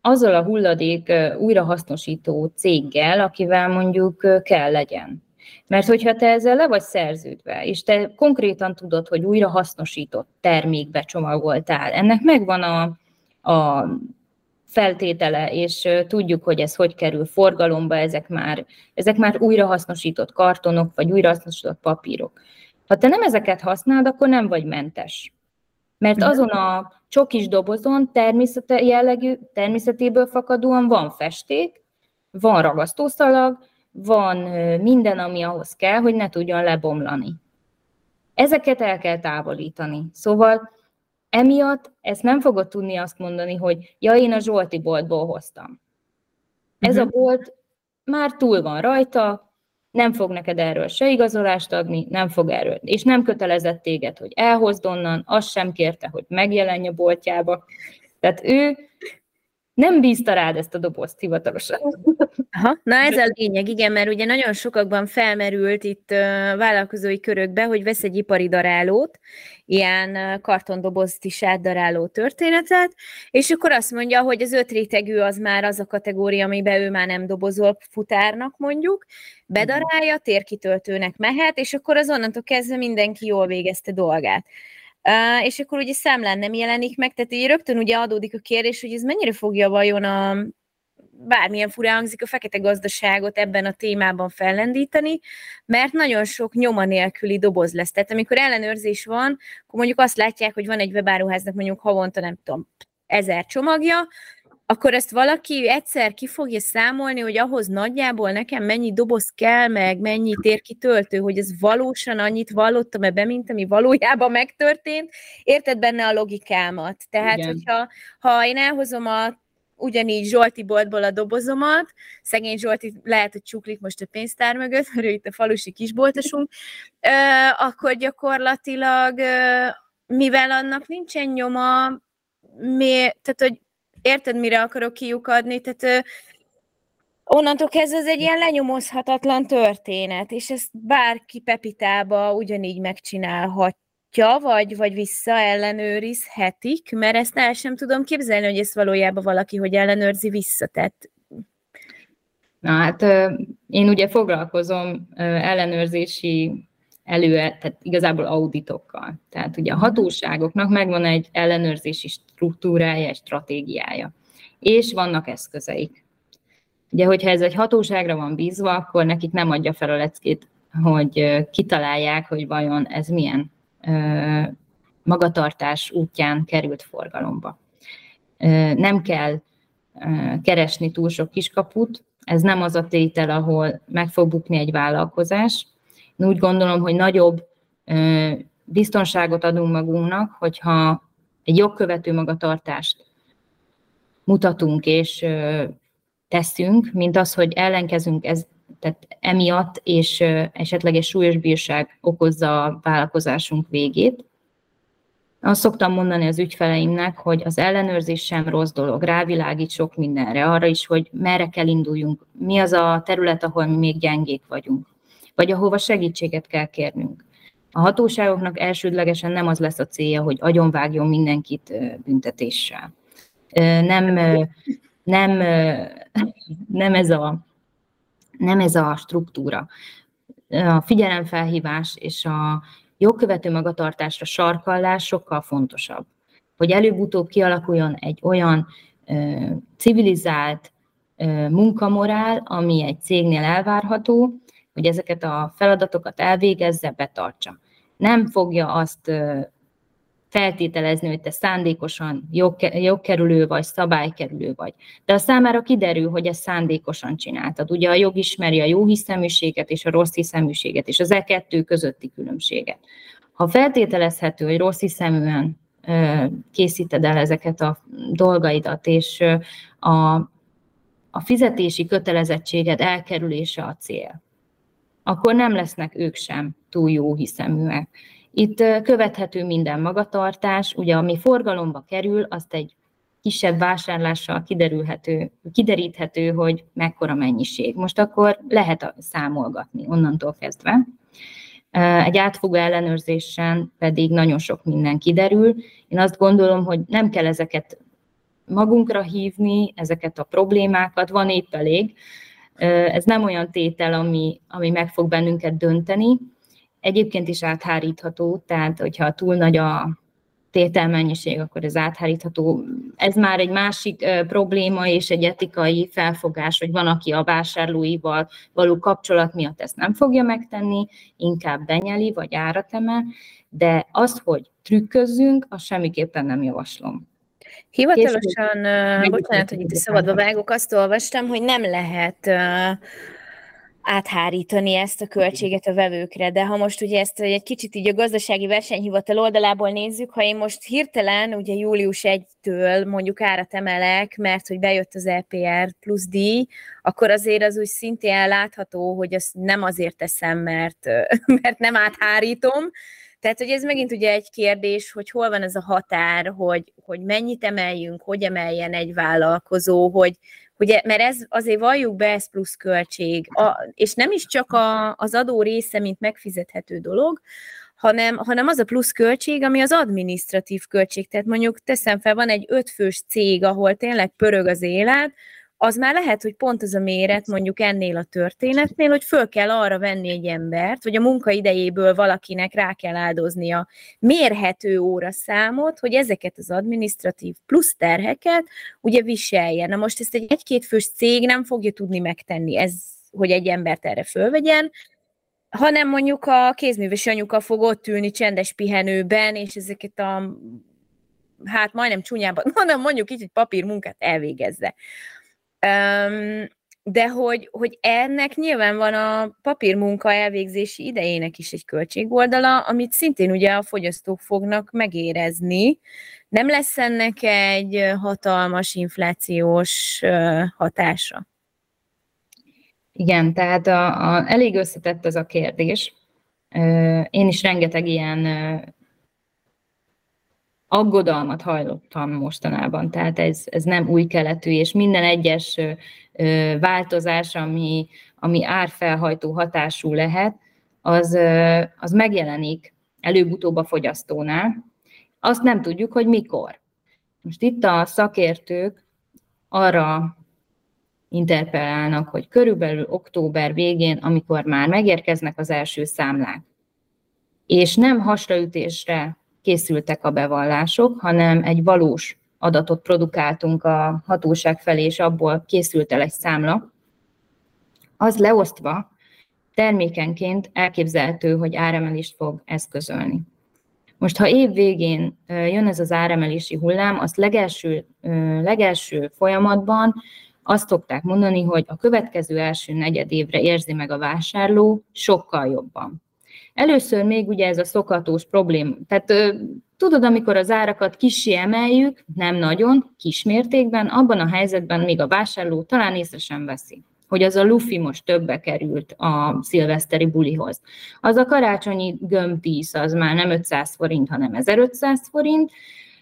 azzal a hulladék újrahasznosító céggel, akivel mondjuk kell legyen. Mert hogyha te ezzel le vagy szerződve, és te konkrétan tudod, hogy újrahasznosított termékbe csomagoltál, ennek megvan a, a feltétele, és tudjuk, hogy ez hogy kerül forgalomba, ezek már, ezek már újrahasznosított kartonok, vagy újrahasznosított papírok. Ha te nem ezeket használod, akkor nem vagy mentes. Mert azon a csokis dobozon természete jellegű, természetéből fakadóan van festék, van ragasztószalag, van minden, ami ahhoz kell, hogy ne tudjon lebomlani. Ezeket el kell távolítani. Szóval emiatt ezt nem fogod tudni azt mondani, hogy ja, én a Zsolti boltból hoztam. Ez uh-huh. a mhm. bolt már túl van rajta, nem fog neked erről se igazolást adni, nem fog erről, és nem kötelezett téged, hogy elhozd onnan, azt sem kérte, hogy megjelenj a boltjába. Tehát ő nem bízta rád ezt a dobozt hivatalosan. Aha, na ez a lényeg, igen, mert ugye nagyon sokakban felmerült itt vállalkozói körökbe, hogy vesz egy ipari darálót, ilyen uh, kartondobozt is átdaráló történetet, és akkor azt mondja, hogy az öt rétegű az már az a kategória, amiben ő már nem dobozol futárnak mondjuk, bedarálja, térkitöltőnek mehet, és akkor az onnantól kezdve mindenki jól végezte dolgát. És akkor ugye számlán nem jelenik meg, tehát így rögtön ugye adódik a kérdés, hogy ez mennyire fogja vajon a bármilyen furán hangzik, a fekete gazdaságot ebben a témában fellendíteni, mert nagyon sok nyoma nélküli doboz lesz. Tehát amikor ellenőrzés van, akkor mondjuk azt látják, hogy van egy webáruháznak mondjuk havonta, nem tudom, ezer csomagja, akkor ezt valaki egyszer ki fogja számolni, hogy ahhoz nagyjából nekem mennyi doboz kell, meg mennyi térkitöltő, hogy ez valósan annyit vallottam ebbe, mint ami valójában megtörtént. Érted benne a logikámat? Tehát, Igen. hogyha ha én elhozom a ugyanígy Zsolti boltból a dobozomat, szegény Zsolti lehet, hogy csuklik most a pénztár mögött, mert ő itt a falusi kisboltosunk, akkor gyakorlatilag, mivel annak nincsen nyoma, mi, tehát, hogy érted, mire akarok kiukadni, tehát onnantól kezdve ez egy ilyen lenyomozhatatlan történet, és ezt bárki Pepitába ugyanígy megcsinálhatja, vagy, vagy vissza ellenőrizhetik, mert ezt el sem tudom képzelni, hogy ezt valójában valaki hogy ellenőrzi vissza, tehát Na hát én ugye foglalkozom ellenőrzési elő, tehát igazából auditokkal. Tehát ugye a hatóságoknak megvan egy ellenőrzési struktúrája, egy stratégiája, és vannak eszközeik. Ugye, hogyha ez egy hatóságra van bízva, akkor nekik nem adja fel a leckét, hogy kitalálják, hogy vajon ez milyen magatartás útján került forgalomba. Nem kell keresni túl sok kiskaput, ez nem az a tétel, ahol meg fog bukni egy vállalkozás, úgy gondolom, hogy nagyobb biztonságot adunk magunknak, hogyha egy jogkövető magatartást mutatunk és teszünk, mint az, hogy ellenkezünk ez, tehát emiatt, és esetleg egy súlyos bírság okozza a vállalkozásunk végét. Azt szoktam mondani az ügyfeleimnek, hogy az ellenőrzés sem rossz dolog, rávilágít sok mindenre, arra is, hogy merre kell induljunk, mi az a terület, ahol mi még gyengék vagyunk vagy ahova segítséget kell kérnünk. A hatóságoknak elsődlegesen nem az lesz a célja, hogy agyonvágjon mindenkit büntetéssel. Nem, nem, nem, ez a, nem ez a struktúra. A figyelemfelhívás és a jogkövető magatartásra sarkallás sokkal fontosabb. Hogy előbb-utóbb kialakuljon egy olyan civilizált munkamorál, ami egy cégnél elvárható, hogy ezeket a feladatokat elvégezze, betartsa. Nem fogja azt feltételezni, hogy te szándékosan jogkerülő vagy, szabálykerülő vagy. De a számára kiderül, hogy ezt szándékosan csináltad. Ugye a jog ismeri a jó hiszeműséget és a rossz hiszeműséget, és az e kettő közötti különbséget. Ha feltételezhető, hogy rossz hiszeműen készíted el ezeket a dolgaidat, és a, a fizetési kötelezettséged elkerülése a cél, akkor nem lesznek ők sem túl jó hiszeműek. Itt követhető minden magatartás, ugye ami forgalomba kerül, azt egy kisebb vásárlással kiderülhető, kideríthető, hogy mekkora mennyiség. Most akkor lehet számolgatni onnantól kezdve. Egy átfogó ellenőrzésen pedig nagyon sok minden kiderül. Én azt gondolom, hogy nem kell ezeket magunkra hívni, ezeket a problémákat, van épp elég, ez nem olyan tétel, ami, ami meg fog bennünket dönteni. Egyébként is áthárítható, tehát hogyha túl nagy a tételmennyiség, akkor ez áthárítható. Ez már egy másik probléma és egy etikai felfogás, hogy van, aki a vásárlóival való kapcsolat miatt ezt nem fogja megtenni, inkább benyeli vagy árat emel, de az, hogy trükközzünk, azt semmiképpen nem javaslom. Hivatalosan, uh, bocsánat, hogy itt szabadba vágok, azt olvastam, hogy nem lehet uh, áthárítani ezt a költséget a vevőkre, de ha most ugye ezt egy kicsit így a gazdasági versenyhivatal oldalából nézzük, ha én most hirtelen ugye július 1-től mondjuk árat emelek, mert hogy bejött az EPR plusz díj, akkor azért az úgy szintén látható, hogy azt nem azért teszem, mert, mert nem áthárítom, tehát, hogy ez megint ugye egy kérdés, hogy hol van ez a határ, hogy, hogy mennyit emeljünk, hogy emeljen egy vállalkozó, hogy, hogy mert ez azért valljuk be, ez plusz költség, a, és nem is csak a, az adó része, mint megfizethető dolog, hanem, hanem az a plusz költség, ami az administratív költség. Tehát mondjuk teszem fel, van egy ötfős cég, ahol tényleg pörög az élet, az már lehet, hogy pont az a méret mondjuk ennél a történetnél, hogy föl kell arra venni egy embert, vagy a munkaidejéből valakinek rá kell áldozni a mérhető óra számot, hogy ezeket az administratív plusz terheket ugye viseljen. Na most ezt egy egy-két fős cég nem fogja tudni megtenni, ez, hogy egy embert erre fölvegyen, hanem mondjuk a kézműves anyuka fog ott ülni csendes pihenőben, és ezeket a hát majdnem csúnyában, mondom, mondjuk így, hogy papírmunkát elvégezze. De hogy, hogy ennek nyilván van a papírmunka elvégzési idejének is egy költségoldala, amit szintén ugye a fogyasztók fognak megérezni. Nem lesz ennek egy hatalmas inflációs hatása? Igen, tehát a, a, elég összetett ez a kérdés. Én is rengeteg ilyen aggodalmat hajlottam mostanában, tehát ez, ez nem új keletű, és minden egyes változás, ami, ami árfelhajtó hatású lehet, az, az megjelenik előbb-utóbb a fogyasztónál. Azt nem tudjuk, hogy mikor. Most itt a szakértők arra interpellálnak, hogy körülbelül október végén, amikor már megérkeznek az első számlák, és nem hasraütésre készültek a bevallások, hanem egy valós adatot produkáltunk a hatóság felé, és abból készült el egy számla, az leosztva termékenként elképzelhető, hogy áremelést fog eszközölni. Most, ha év végén jön ez az áremelési hullám, azt legelső, legelső folyamatban azt szokták mondani, hogy a következő első negyed évre érzi meg a vásárló sokkal jobban. Először még ugye ez a szokatós problém. Tehát tudod, amikor az árakat kisi emeljük, nem nagyon, kismértékben, abban a helyzetben még a vásárló talán észre sem veszi hogy az a lufi most többe került a szilveszteri bulihoz. Az a karácsonyi gömbtíz az már nem 500 forint, hanem 1500 forint.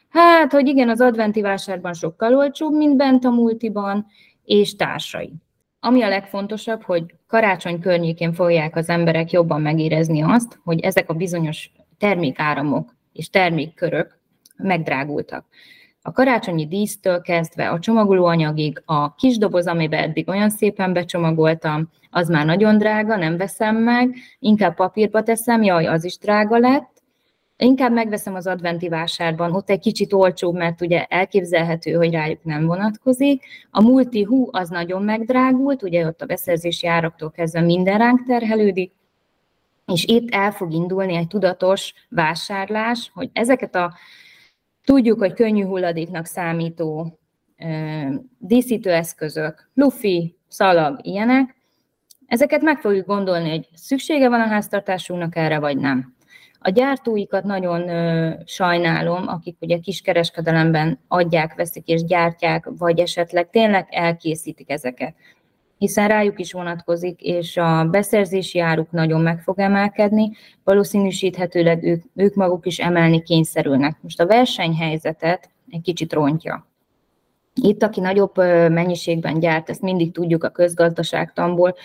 Hát, hogy igen, az adventi vásárban sokkal olcsóbb, mint bent a multiban, és társai. Ami a legfontosabb, hogy karácsony környékén fogják az emberek jobban megérezni azt, hogy ezek a bizonyos termékáramok és termékkörök megdrágultak. A karácsonyi dísztől kezdve a csomagolóanyagig, a kis doboz, amiben eddig olyan szépen becsomagoltam, az már nagyon drága, nem veszem meg, inkább papírba teszem, jaj, az is drága lett, Inkább megveszem az adventi vásárban, ott egy kicsit olcsóbb, mert ugye elképzelhető, hogy rájuk nem vonatkozik. A multi hú az nagyon megdrágult, ugye ott a beszerzési áraktól kezdve minden ránk terhelődik, és itt el fog indulni egy tudatos vásárlás, hogy ezeket a tudjuk, hogy könnyű hulladéknak számító díszítőeszközök, lufi, szalag, ilyenek, ezeket meg fogjuk gondolni, hogy szüksége van a háztartásunknak erre, vagy nem. A gyártóikat nagyon ö, sajnálom, akik ugye kiskereskedelemben adják, veszik és gyártják, vagy esetleg tényleg elkészítik ezeket hiszen rájuk is vonatkozik, és a beszerzési áruk nagyon meg fog emelkedni, valószínűsíthetőleg ők, ők maguk is emelni kényszerülnek. Most a versenyhelyzetet egy kicsit rontja. Itt, aki nagyobb mennyiségben gyárt, ezt mindig tudjuk a közgazdaságtamból,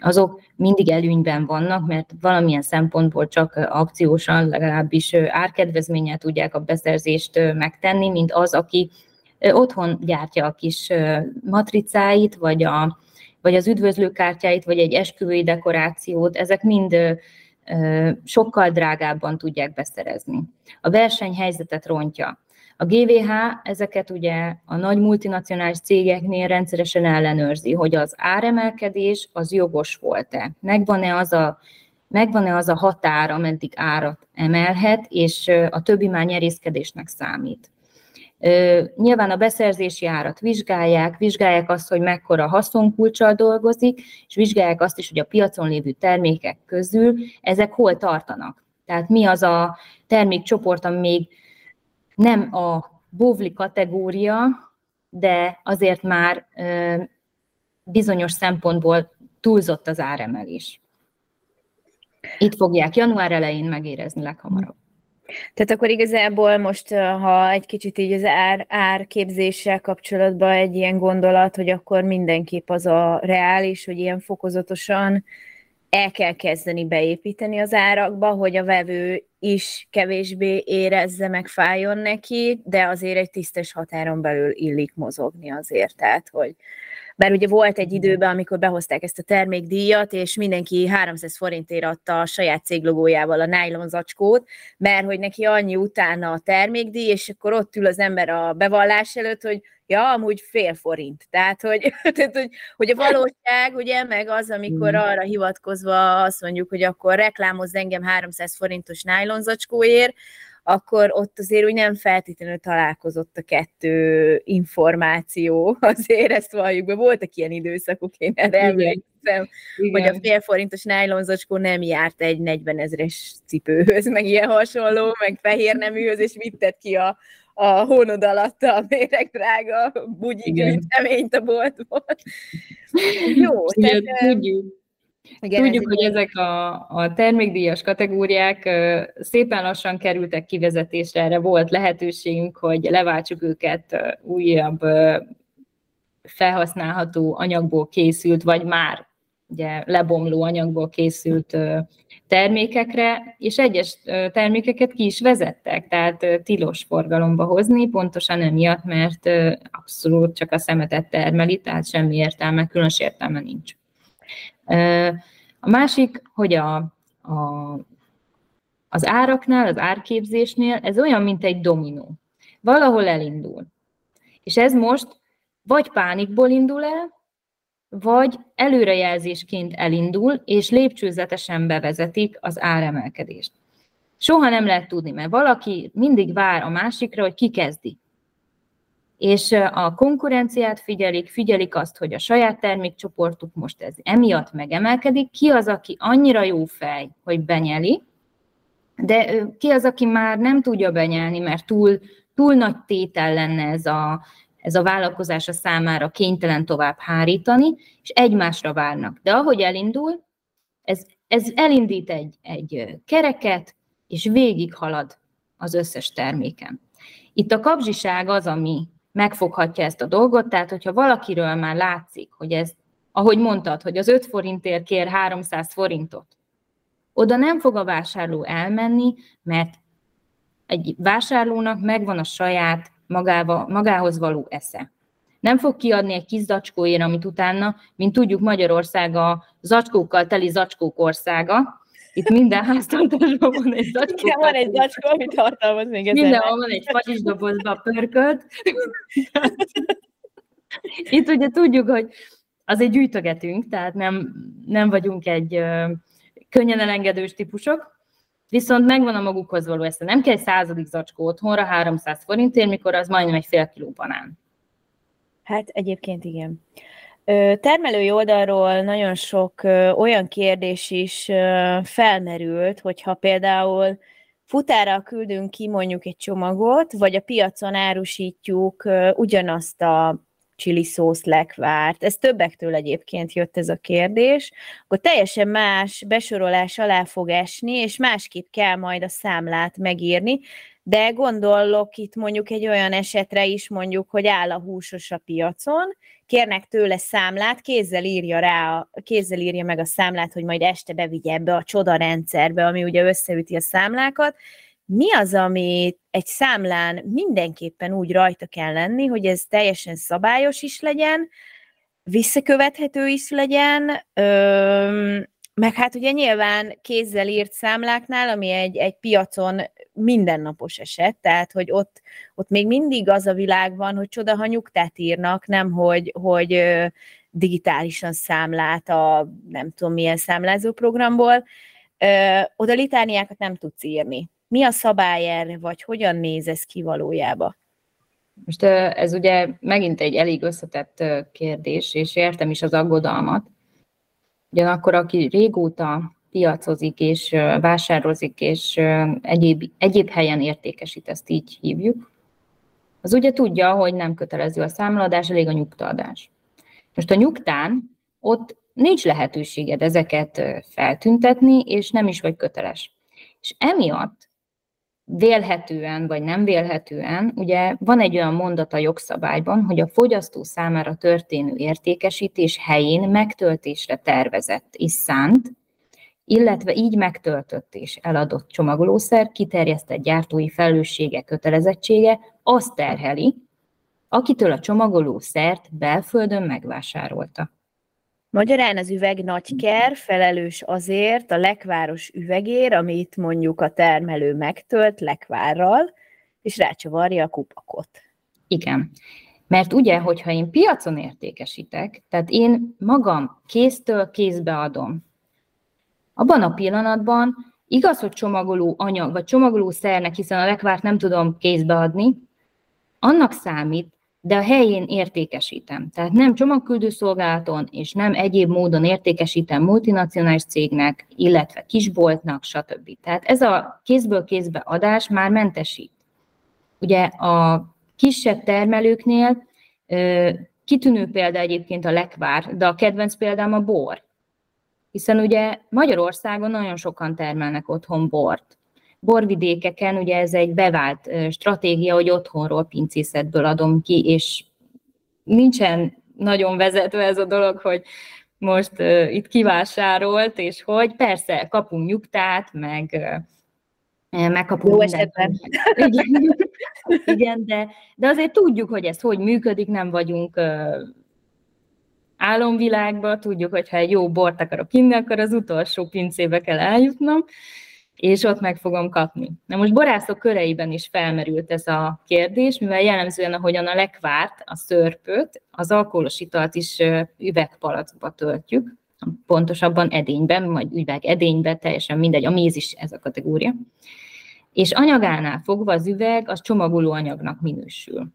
azok mindig előnyben vannak, mert valamilyen szempontból csak akciósan, legalábbis árkedvezménnyel tudják a beszerzést megtenni, mint az, aki otthon gyártja a kis matricáit, vagy, a, vagy az üdvözlőkártyáit, vagy egy esküvői dekorációt, ezek mind sokkal drágábban tudják beszerezni. A versenyhelyzetet rontja. A GVH ezeket ugye a nagy multinacionális cégeknél rendszeresen ellenőrzi, hogy az áremelkedés az jogos volt-e. Megvan-e az a megvan-e az a határ, ameddig árat emelhet, és a többi már nyerészkedésnek számít. Nyilván a beszerzési árat vizsgálják, vizsgálják azt, hogy mekkora haszonkulcsal dolgozik, és vizsgálják azt is, hogy a piacon lévő termékek közül ezek hol tartanak. Tehát mi az a termékcsoport, ami még nem a bóvli kategória, de azért már bizonyos szempontból túlzott az áremelés. Itt fogják január elején megérezni leghamarabb. Tehát akkor igazából most, ha egy kicsit így az ár, árképzéssel kapcsolatban egy ilyen gondolat, hogy akkor mindenképp az a reális, hogy ilyen fokozatosan el kell kezdeni beépíteni az árakba, hogy a vevő is kevésbé érezze meg, fájjon neki, de azért egy tisztes határon belül illik mozogni azért, tehát hogy Bár ugye volt egy időben, amikor behozták ezt a termékdíjat, és mindenki 300 forintért adta a saját céglogójával a nylon zacskót, mert hogy neki annyi utána a termékdíj, és akkor ott ül az ember a bevallás előtt, hogy ja, amúgy fél forint. Tehát, hogy, tehát, hogy, hogy a valóság, ugye, meg az, amikor mm. arra hivatkozva azt mondjuk, hogy akkor reklámoz engem 300 forintos nylon zacskóért, akkor ott azért úgy nem feltétlenül találkozott a kettő információ, azért ezt valljuk be. Voltak ilyen időszakok, én erre emlékszem, hogy a fél forintos nájlonzacskó nem járt egy 40 ezres cipőhöz, meg ilyen hasonló, meg fehér neműhöz, és vitted ki a, a hónod alatt a méreg drága bugyi gyűjteményt a boltból. Jó, tehát, tudjuk. Igen, Tudjuk, hogy ezek a, a termékdíjas kategóriák szépen lassan kerültek kivezetésre, erre volt lehetőségünk, hogy leváltsuk őket újabb felhasználható anyagból készült, vagy már ugye lebomló anyagból készült termékekre, és egyes termékeket ki is vezettek, tehát tilos forgalomba hozni, pontosan emiatt, mert abszolút csak a szemetet termeli, tehát semmi értelme, különös értelme nincs. A másik, hogy a, a, az áraknál, az árképzésnél ez olyan, mint egy dominó. Valahol elindul. És ez most vagy pánikból indul el, vagy előrejelzésként elindul, és lépcsőzetesen bevezetik az áremelkedést. Soha nem lehet tudni, mert valaki mindig vár a másikra, hogy ki kezdi és a konkurenciát figyelik, figyelik azt, hogy a saját termékcsoportuk most ez emiatt megemelkedik, ki az, aki annyira jó fej, hogy benyeli, de ki az, aki már nem tudja benyelni, mert túl, túl nagy tétel lenne ez a, ez a vállalkozása számára kénytelen tovább hárítani, és egymásra várnak. De ahogy elindul, ez, ez elindít egy, egy kereket, és végighalad az összes terméken. Itt a kapzsiság az, ami, megfoghatja ezt a dolgot, tehát hogyha valakiről már látszik, hogy ez, ahogy mondtad, hogy az 5 forintért kér 300 forintot, oda nem fog a vásárló elmenni, mert egy vásárlónak megvan a saját magába, magához való esze. Nem fog kiadni egy kis zacskóért, amit utána, mint tudjuk, Magyarország a zacskókkal teli zacskók országa, itt minden háztartásban van egy zacskó. Igen, van egy zacskó, amit tartalmaz még ezen. Mindenhol van egy fagyis dobozba pörkölt. Itt ugye tudjuk, hogy azért gyűjtögetünk, tehát nem, nem vagyunk egy könnyen elengedős típusok, viszont megvan a magukhoz való ezt. Nem kell egy századik zacskó otthonra 300 forintért, mikor az majdnem egy fél kiló banán. Hát egyébként igen. Termelői oldalról nagyon sok olyan kérdés is felmerült, hogyha például futára küldünk ki mondjuk egy csomagot, vagy a piacon árusítjuk ugyanazt a chili szósz lekvárt. Ez többektől egyébként jött ez a kérdés, akkor teljesen más besorolás alá fog esni, és másképp kell majd a számlát megírni, de gondolok itt mondjuk egy olyan esetre is, mondjuk, hogy áll a húsos a piacon, kérnek tőle számlát, kézzel írja rá, kézzel írja meg a számlát, hogy majd este bevigye ebbe a csoda rendszerbe, ami ugye összeüti a számlákat. Mi az, ami egy számlán mindenképpen úgy rajta kell lenni, hogy ez teljesen szabályos is legyen, visszakövethető is legyen, meg hát ugye nyilván kézzel írt számláknál, ami egy, egy piacon mindennapos eset, tehát hogy ott, ott még mindig az a világ van, hogy csoda, ha nyugtát írnak, nem hogy, hogy digitálisan számlát a nem tudom milyen számlázó programból, oda litániákat nem tudsz írni. Mi a szabály erre, vagy hogyan néz ez ki valójában? Most ez ugye megint egy elég összetett kérdés, és értem is az aggodalmat. Ugyanakkor, aki régóta piacozik és vásározik, és egyéb, egyéb helyen értékesít, ezt így hívjuk, az ugye tudja, hogy nem kötelező a számladás, elég a nyugtaadás. Most a nyugtán ott nincs lehetőséged ezeket feltüntetni, és nem is vagy köteles. És emiatt vélhetően vagy nem vélhetően, ugye van egy olyan mondat a jogszabályban, hogy a fogyasztó számára történő értékesítés helyén megtöltésre tervezett és szánt, illetve így megtöltött és eladott csomagolószer kiterjesztett gyártói felelőssége, kötelezettsége azt terheli, akitől a csomagoló szert belföldön megvásárolta. Magyarán az üveg nagyker felelős azért a lekváros üvegér, amit mondjuk a termelő megtölt lekvárral, és rácsavarja a kupakot. Igen. Mert ugye, hogyha én piacon értékesítek, tehát én magam kéztől kézbe adom, abban a pillanatban igaz, hogy csomagoló anyag, vagy csomagoló szernek, hiszen a lekvárt nem tudom kézbe adni, annak számít, de a helyén értékesítem. Tehát nem csomagküldő szolgálaton, és nem egyéb módon értékesítem multinacionális cégnek, illetve kisboltnak, stb. Tehát ez a kézből kézbe adás már mentesít. Ugye a kisebb termelőknél kitűnő példa egyébként a lekvár, de a kedvenc példám a bor. Hiszen ugye Magyarországon nagyon sokan termelnek otthon bort. Borvidékeken ugye ez egy bevált stratégia, hogy otthonról pincészetből adom ki, és nincsen nagyon vezetve ez a dolog, hogy most uh, itt kivásárolt, és hogy persze kapunk nyugtát, meg uh, megkapunk Jó esetben. Igen, igen de, de azért tudjuk, hogy ez hogy működik, nem vagyunk uh, álomvilágban, tudjuk, hogy ha egy jó bort akarok inni, akkor az utolsó pincébe kell eljutnom, és ott meg fogom kapni. Na most borászok köreiben is felmerült ez a kérdés, mivel jellemzően, ahogyan a lekvárt, a szörpöt, az alkoholos italt is üvegpalacba töltjük, pontosabban edényben, vagy üveg edényben, teljesen mindegy, a méz is ez a kategória. És anyagánál fogva az üveg az csomagoló anyagnak minősül.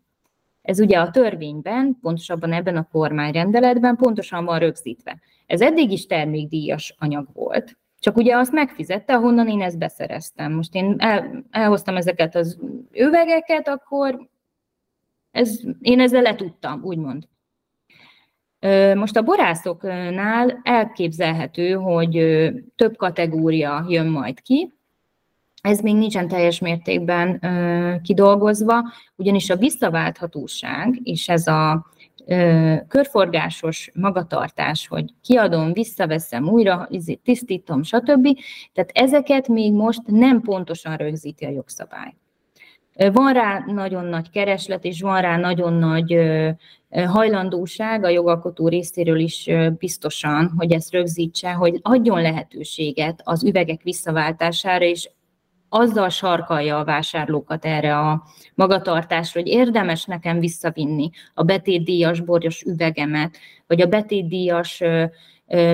Ez ugye a törvényben, pontosabban ebben a kormányrendeletben pontosan van rögzítve. Ez eddig is termékdíjas anyag volt, csak ugye azt megfizette, ahonnan én ezt beszereztem. Most én el, elhoztam ezeket az üvegeket, akkor ez, én ezzel letudtam, úgymond. Most a borászoknál elképzelhető, hogy több kategória jön majd ki, ez még nincsen teljes mértékben kidolgozva, ugyanis a visszaválthatóság és ez a körforgásos magatartás, hogy kiadom, visszaveszem, újra izé, tisztítom, stb. Tehát ezeket még most nem pontosan rögzíti a jogszabály. Van rá nagyon nagy kereslet, és van rá nagyon nagy hajlandóság a jogalkotó részéről is biztosan, hogy ezt rögzítse, hogy adjon lehetőséget az üvegek visszaváltására, és azzal sarkalja a vásárlókat erre a magatartásra, hogy érdemes nekem visszavinni a betétdíjas borjos üvegemet, vagy a betétdíjas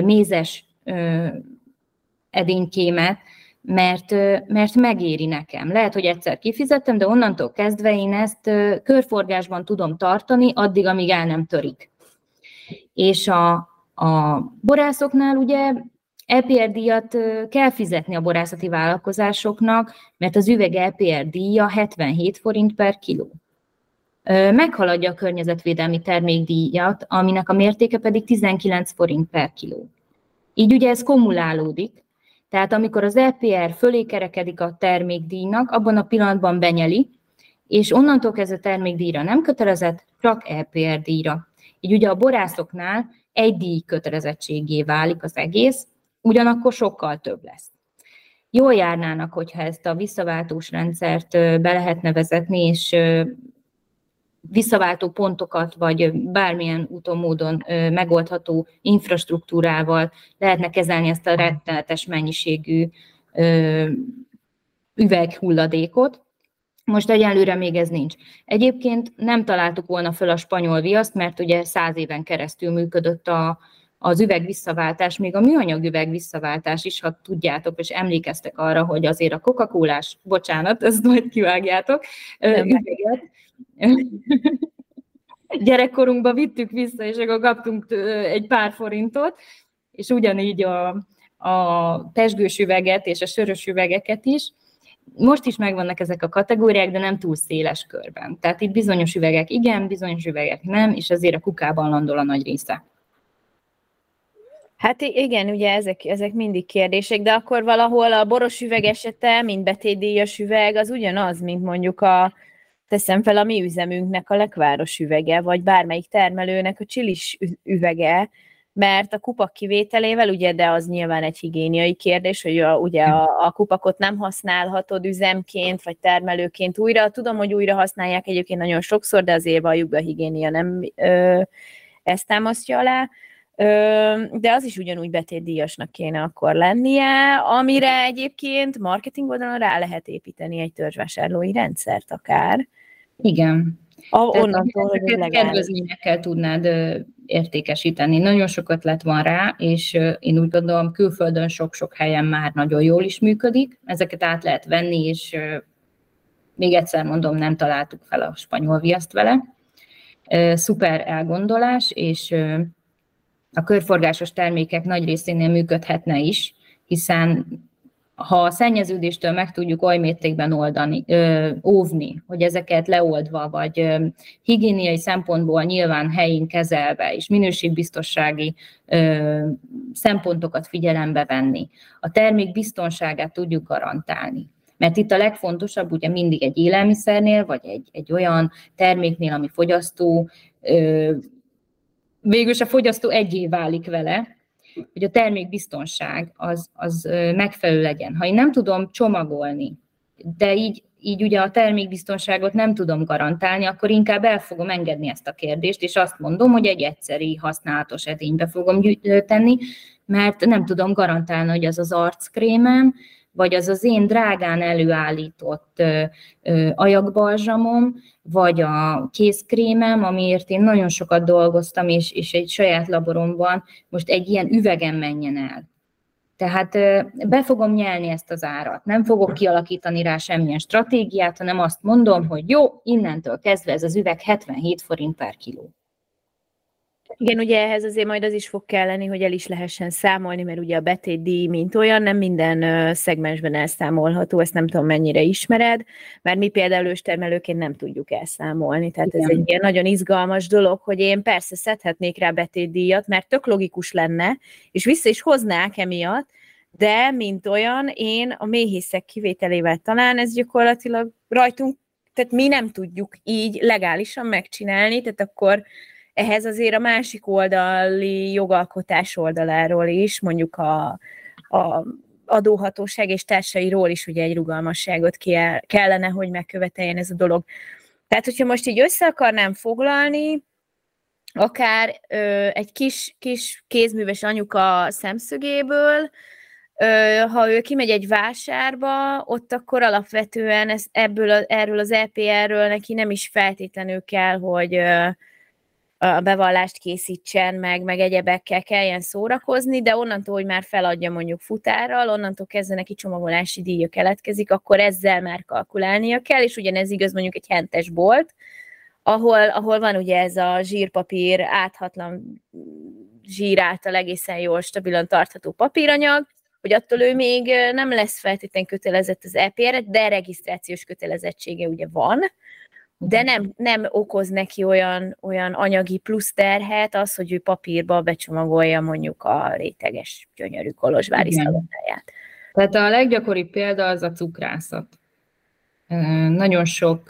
mézes edénykémet, mert, mert megéri nekem. Lehet, hogy egyszer kifizettem, de onnantól kezdve én ezt körforgásban tudom tartani, addig, amíg el nem törik. És a, a borászoknál ugye EPR díjat kell fizetni a borászati vállalkozásoknak, mert az üveg EPR díja 77 forint per kiló. Meghaladja a környezetvédelmi termékdíjat, aminek a mértéke pedig 19 forint per kiló. Így ugye ez kumulálódik, tehát amikor az EPR fölé kerekedik a termékdíjnak, abban a pillanatban benyeli, és onnantól kezdve termékdíjra nem kötelezett, csak EPR díjra. Így ugye a borászoknál egy díj kötelezettségé válik az egész, ugyanakkor sokkal több lesz. Jól járnának, hogyha ezt a visszaváltós rendszert be lehetne vezetni, és visszaváltó pontokat, vagy bármilyen úton, módon megoldható infrastruktúrával lehetne kezelni ezt a rettenetes mennyiségű üveghulladékot. Most egyelőre még ez nincs. Egyébként nem találtuk volna föl a spanyol viaszt, mert ugye száz éven keresztül működött a, az üveg visszaváltás, még a műanyag üveg visszaváltás is, ha tudjátok, és emlékeztek arra, hogy azért a coca cola bocsánat, ezt majd kivágjátok, üveget, gyerekkorunkban vittük vissza, és akkor kaptunk egy pár forintot, és ugyanígy a, a pesgős üveget és a sörös üvegeket is. Most is megvannak ezek a kategóriák, de nem túl széles körben. Tehát itt bizonyos üvegek igen, bizonyos üvegek nem, és azért a kukában landol a nagy része. Hát igen, ugye ezek, ezek mindig kérdések, de akkor valahol a boros üveg esete, mint betétdíjas üveg, az ugyanaz, mint mondjuk a, teszem fel a mi üzemünknek a lekváros üvege, vagy bármelyik termelőnek a csilis üvege, mert a kupak kivételével, ugye, de az nyilván egy higiéniai kérdés, hogy a, ugye a, a kupakot nem használhatod üzemként, vagy termelőként újra. Tudom, hogy újra használják egyébként nagyon sokszor, de azért valljuk be a higiénia nem ö, ezt támasztja alá de az is ugyanúgy betétdíjasnak kéne akkor lennie, amire egyébként marketing oldalon rá lehet építeni egy törzsvásárlói rendszert akár. Igen. A, onnantól, hogy kedvezményekkel tudnád értékesíteni. Nagyon sok ötlet van rá, és én úgy gondolom, külföldön sok-sok helyen már nagyon jól is működik. Ezeket át lehet venni, és még egyszer mondom, nem találtuk fel a spanyol viaszt vele. Szuper elgondolás, és a körforgásos termékek nagy részénél működhetne is, hiszen ha a szennyeződéstől meg tudjuk oly mértékben oldani, ö, óvni, hogy ezeket leoldva, vagy ö, higiéniai szempontból nyilván helyén kezelve, és minőségbiztossági ö, szempontokat figyelembe venni, a termék biztonságát tudjuk garantálni. Mert itt a legfontosabb ugye mindig egy élelmiszernél, vagy egy, egy olyan terméknél, ami fogyasztó végülis a fogyasztó egyé válik vele, hogy a termékbiztonság az, az megfelelő legyen. Ha én nem tudom csomagolni, de így, így ugye a termékbiztonságot nem tudom garantálni, akkor inkább el fogom engedni ezt a kérdést, és azt mondom, hogy egy egyszeri használatos edénybe fogom tenni, mert nem tudom garantálni, hogy az az arckrémem, vagy az az én drágán előállított ajakbalzsamom, vagy a kézkrémem, amiért én nagyon sokat dolgoztam, és, és egy saját laboromban most egy ilyen üvegen menjen el. Tehát be fogom nyelni ezt az árat, nem fogok kialakítani rá semmilyen stratégiát, hanem azt mondom, hogy jó, innentől kezdve ez az üveg 77 forint per kiló. Igen, ugye ehhez azért majd az is fog kelleni, hogy el is lehessen számolni, mert ugye a betétdíj, mint olyan, nem minden szegmensben elszámolható, ezt nem tudom mennyire ismered, mert mi például őstermelőként nem tudjuk elszámolni, tehát Igen. ez egy ilyen nagyon izgalmas dolog, hogy én persze szedhetnék rá betétdíjat, mert tök logikus lenne, és vissza is hoznák emiatt, de mint olyan, én a méhészek kivételével talán ez gyakorlatilag rajtunk, tehát mi nem tudjuk így legálisan megcsinálni, tehát akkor ehhez azért a másik oldali jogalkotás oldaláról is, mondjuk a, a adóhatóság és társairól is ugye egy rugalmasságot kellene, hogy megköveteljen ez a dolog. Tehát, hogyha most így össze akarnám foglalni, akár ö, egy kis, kis kézműves anyuka szemszögéből, ö, ha ő kimegy egy vásárba, ott akkor alapvetően ez, ebből a, erről az EPR-ről neki nem is feltétlenül kell, hogy ö, a bevallást készítsen, meg, meg egyebekkel kelljen szórakozni, de onnantól, hogy már feladja mondjuk futárral, onnantól kezdve neki csomagolási díja keletkezik, akkor ezzel már kalkulálnia kell, és ugyanez igaz mondjuk egy hentes bolt, ahol, ahol van ugye ez a zsírpapír áthatlan zsír által egészen jól stabilan tartható papíranyag, hogy attól ő még nem lesz feltétlenül kötelezett az EPR-et, de regisztrációs kötelezettsége ugye van, de nem, nem okoz neki olyan, olyan anyagi plusz terhet az, hogy ő papírba becsomagolja mondjuk a réteges, gyönyörű kolozsvári szalonnáját. Tehát a leggyakoribb példa az a cukrászat. Nagyon sok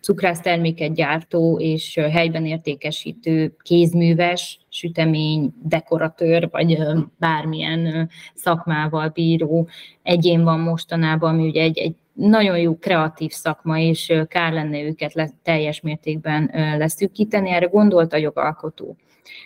cukrászterméket gyártó és helyben értékesítő kézműves, sütemény, dekoratőr, vagy bármilyen szakmával bíró egyén van mostanában, ami ugye egy, egy nagyon jó kreatív szakma, és kár lenne őket le, teljes mértékben leszűkíteni, erre gondolt a jogalkotó.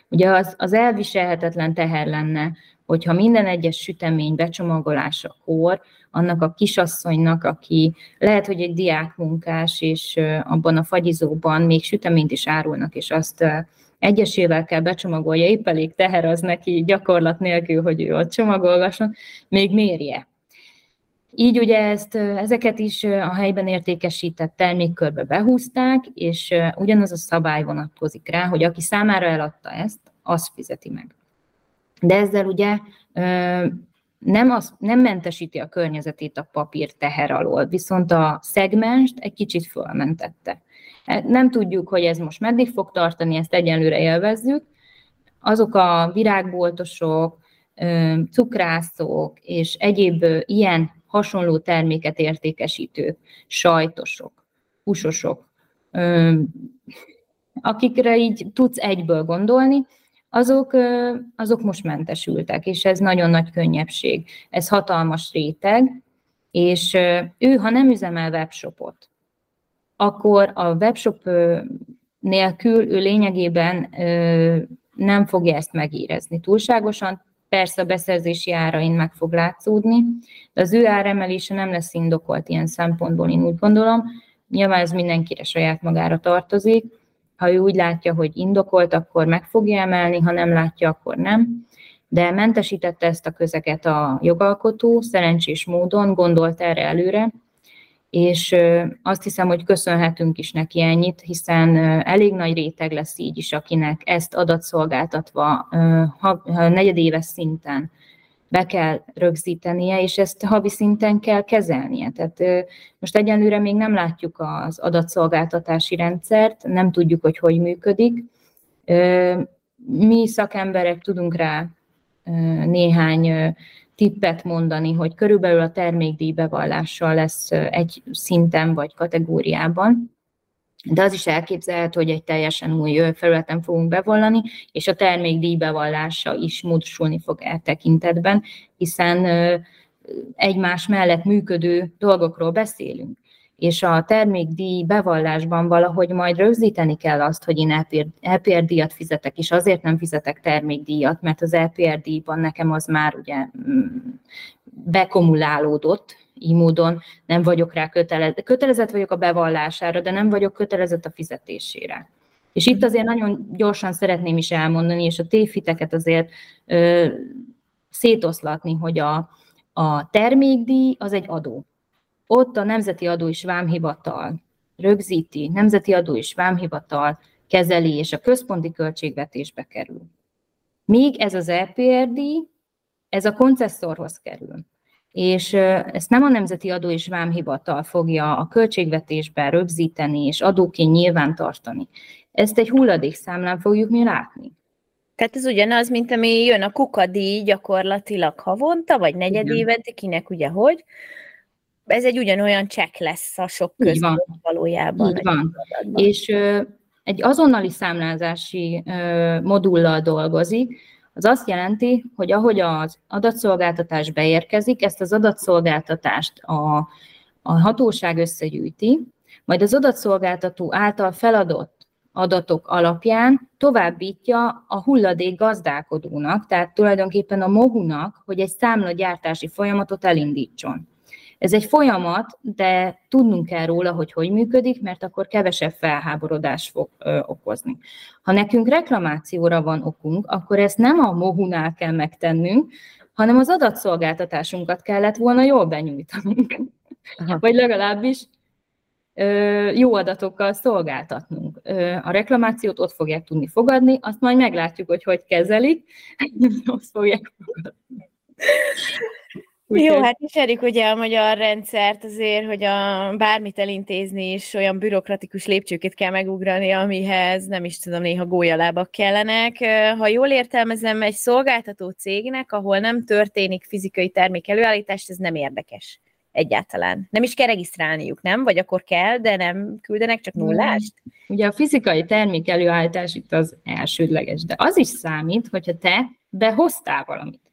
Ugye az, az elviselhetetlen teher lenne, hogyha minden egyes sütemény becsomagolásakor annak a kisasszonynak, aki lehet, hogy egy diákmunkás, és abban a fagyizóban még süteményt is árulnak, és azt egyesével kell becsomagolja, épp elég teher az neki gyakorlat nélkül, hogy ő ott csomagolgasson, még mérje így ugye ezt, ezeket is a helyben értékesített termékkörbe behúzták, és ugyanaz a szabály vonatkozik rá, hogy aki számára eladta ezt, az fizeti meg. De ezzel ugye nem, az, nem mentesíti a környezetét a papír teher alól, viszont a szegmenst egy kicsit fölmentette. E, nem tudjuk, hogy ez most meddig fog tartani, ezt egyenlőre élvezzük. Azok a virágboltosok, cukrászok és egyéb ilyen hasonló terméket értékesítők, sajtosok, húsosok, akikre így tudsz egyből gondolni, azok, azok most mentesültek, és ez nagyon nagy könnyebbség. Ez hatalmas réteg, és ő, ha nem üzemel webshopot, akkor a webshop nélkül ő lényegében nem fogja ezt megérezni túlságosan, persze a beszerzési árain meg fog látszódni, de az ő áremelése nem lesz indokolt ilyen szempontból, én úgy gondolom. Nyilván ez mindenkire saját magára tartozik. Ha ő úgy látja, hogy indokolt, akkor meg fogja emelni, ha nem látja, akkor nem. De mentesítette ezt a közeget a jogalkotó, szerencsés módon, gondolt erre előre, és azt hiszem, hogy köszönhetünk is neki ennyit, hiszen elég nagy réteg lesz így is, akinek ezt adatszolgáltatva ha, negyedéves szinten be kell rögzítenie, és ezt havi szinten kell kezelnie. Tehát most egyenlőre még nem látjuk az adatszolgáltatási rendszert, nem tudjuk, hogy hogy működik. Mi szakemberek tudunk rá néhány tippet mondani, hogy körülbelül a termékdíj bevallással lesz egy szinten vagy kategóriában, de az is elképzelhető, hogy egy teljesen új felületen fogunk bevallani, és a termékdíj bevallása is módosulni fog el tekintetben, hiszen egymás mellett működő dolgokról beszélünk és a termékdíj bevallásban valahogy majd rögzíteni kell azt, hogy én LPR díjat fizetek, és azért nem fizetek termékdíjat, mert az LPR díjban nekem az már ugye mm, bekomulálódott, így módon nem vagyok rá kötelezett. Kötelezett vagyok a bevallására, de nem vagyok kötelezett a fizetésére. És itt azért nagyon gyorsan szeretném is elmondani, és a tévhiteket azért ö, szétoszlatni, hogy a, a termékdíj az egy adó ott a Nemzeti Adó és Vámhivatal rögzíti, Nemzeti Adó és Vámhivatal kezeli, és a központi költségvetésbe kerül. Míg ez az EPRD, ez a koncesszorhoz kerül. És ezt nem a Nemzeti Adó és Vámhivatal fogja a költségvetésben rögzíteni és adóként nyilván tartani. Ezt egy hulladékszámlán fogjuk mi látni. Tehát ez ugyanaz, mint ami jön a kukadíj gyakorlatilag havonta, vagy negyedévente, kinek ugye hogy, ez egy ugyanolyan check lesz a sok közben valójában. Így van. És ö, egy azonnali számlázási ö, modullal dolgozik, az azt jelenti, hogy ahogy az adatszolgáltatás beérkezik, ezt az adatszolgáltatást a, a hatóság összegyűjti, majd az adatszolgáltató által feladott adatok alapján továbbítja a hulladék gazdálkodónak, tehát tulajdonképpen a mohunak, hogy egy számlagyártási folyamatot elindítson. Ez egy folyamat, de tudnunk kell róla, hogy hogy működik, mert akkor kevesebb felháborodás fog ö, okozni. Ha nekünk reklamációra van okunk, akkor ezt nem a mohunál kell megtennünk, hanem az adatszolgáltatásunkat kellett volna jól benyújtanunk. Aha. Vagy legalábbis jó adatokkal szolgáltatnunk. A reklamációt ott fogják tudni fogadni, azt majd meglátjuk, hogy hogy kezelik, azt fogják fogadni. Úgy Jó, hát ismerjük ugye a magyar rendszert azért, hogy a, bármit elintézni is olyan bürokratikus lépcsőket kell megugrani, amihez nem is tudom, néha gólyalábak kellenek. Ha jól értelmezem, egy szolgáltató cégnek, ahol nem történik fizikai termék előállítás, ez nem érdekes egyáltalán. Nem is kell regisztrálniuk, nem? Vagy akkor kell, de nem küldenek csak nullást? Ugye a fizikai termék előállítás itt az elsődleges, de az is számít, hogyha te behoztál valamit.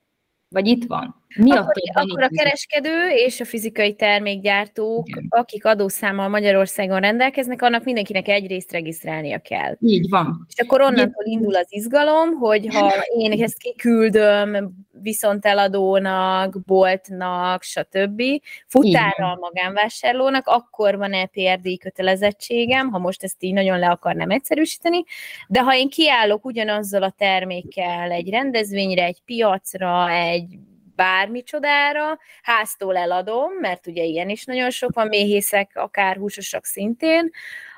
Vagy itt van. Mi akkor, a akkor a kereskedő és a fizikai termékgyártók, Igen. akik adószámmal Magyarországon rendelkeznek, annak mindenkinek egyrészt regisztrálnia kell. Így van. És akkor onnantól Igen. indul az izgalom, hogy ha én ezt kiküldöm viszont eladónak, boltnak, stb., futárral magánvásárlónak, akkor van EPRD kötelezettségem, ha most ezt így nagyon le akarnám egyszerűsíteni, de ha én kiállok ugyanazzal a termékkel egy rendezvényre, egy piacra, egy bármicsodára, háztól eladom, mert ugye ilyen is nagyon sok van, méhészek, akár húsosak szintén,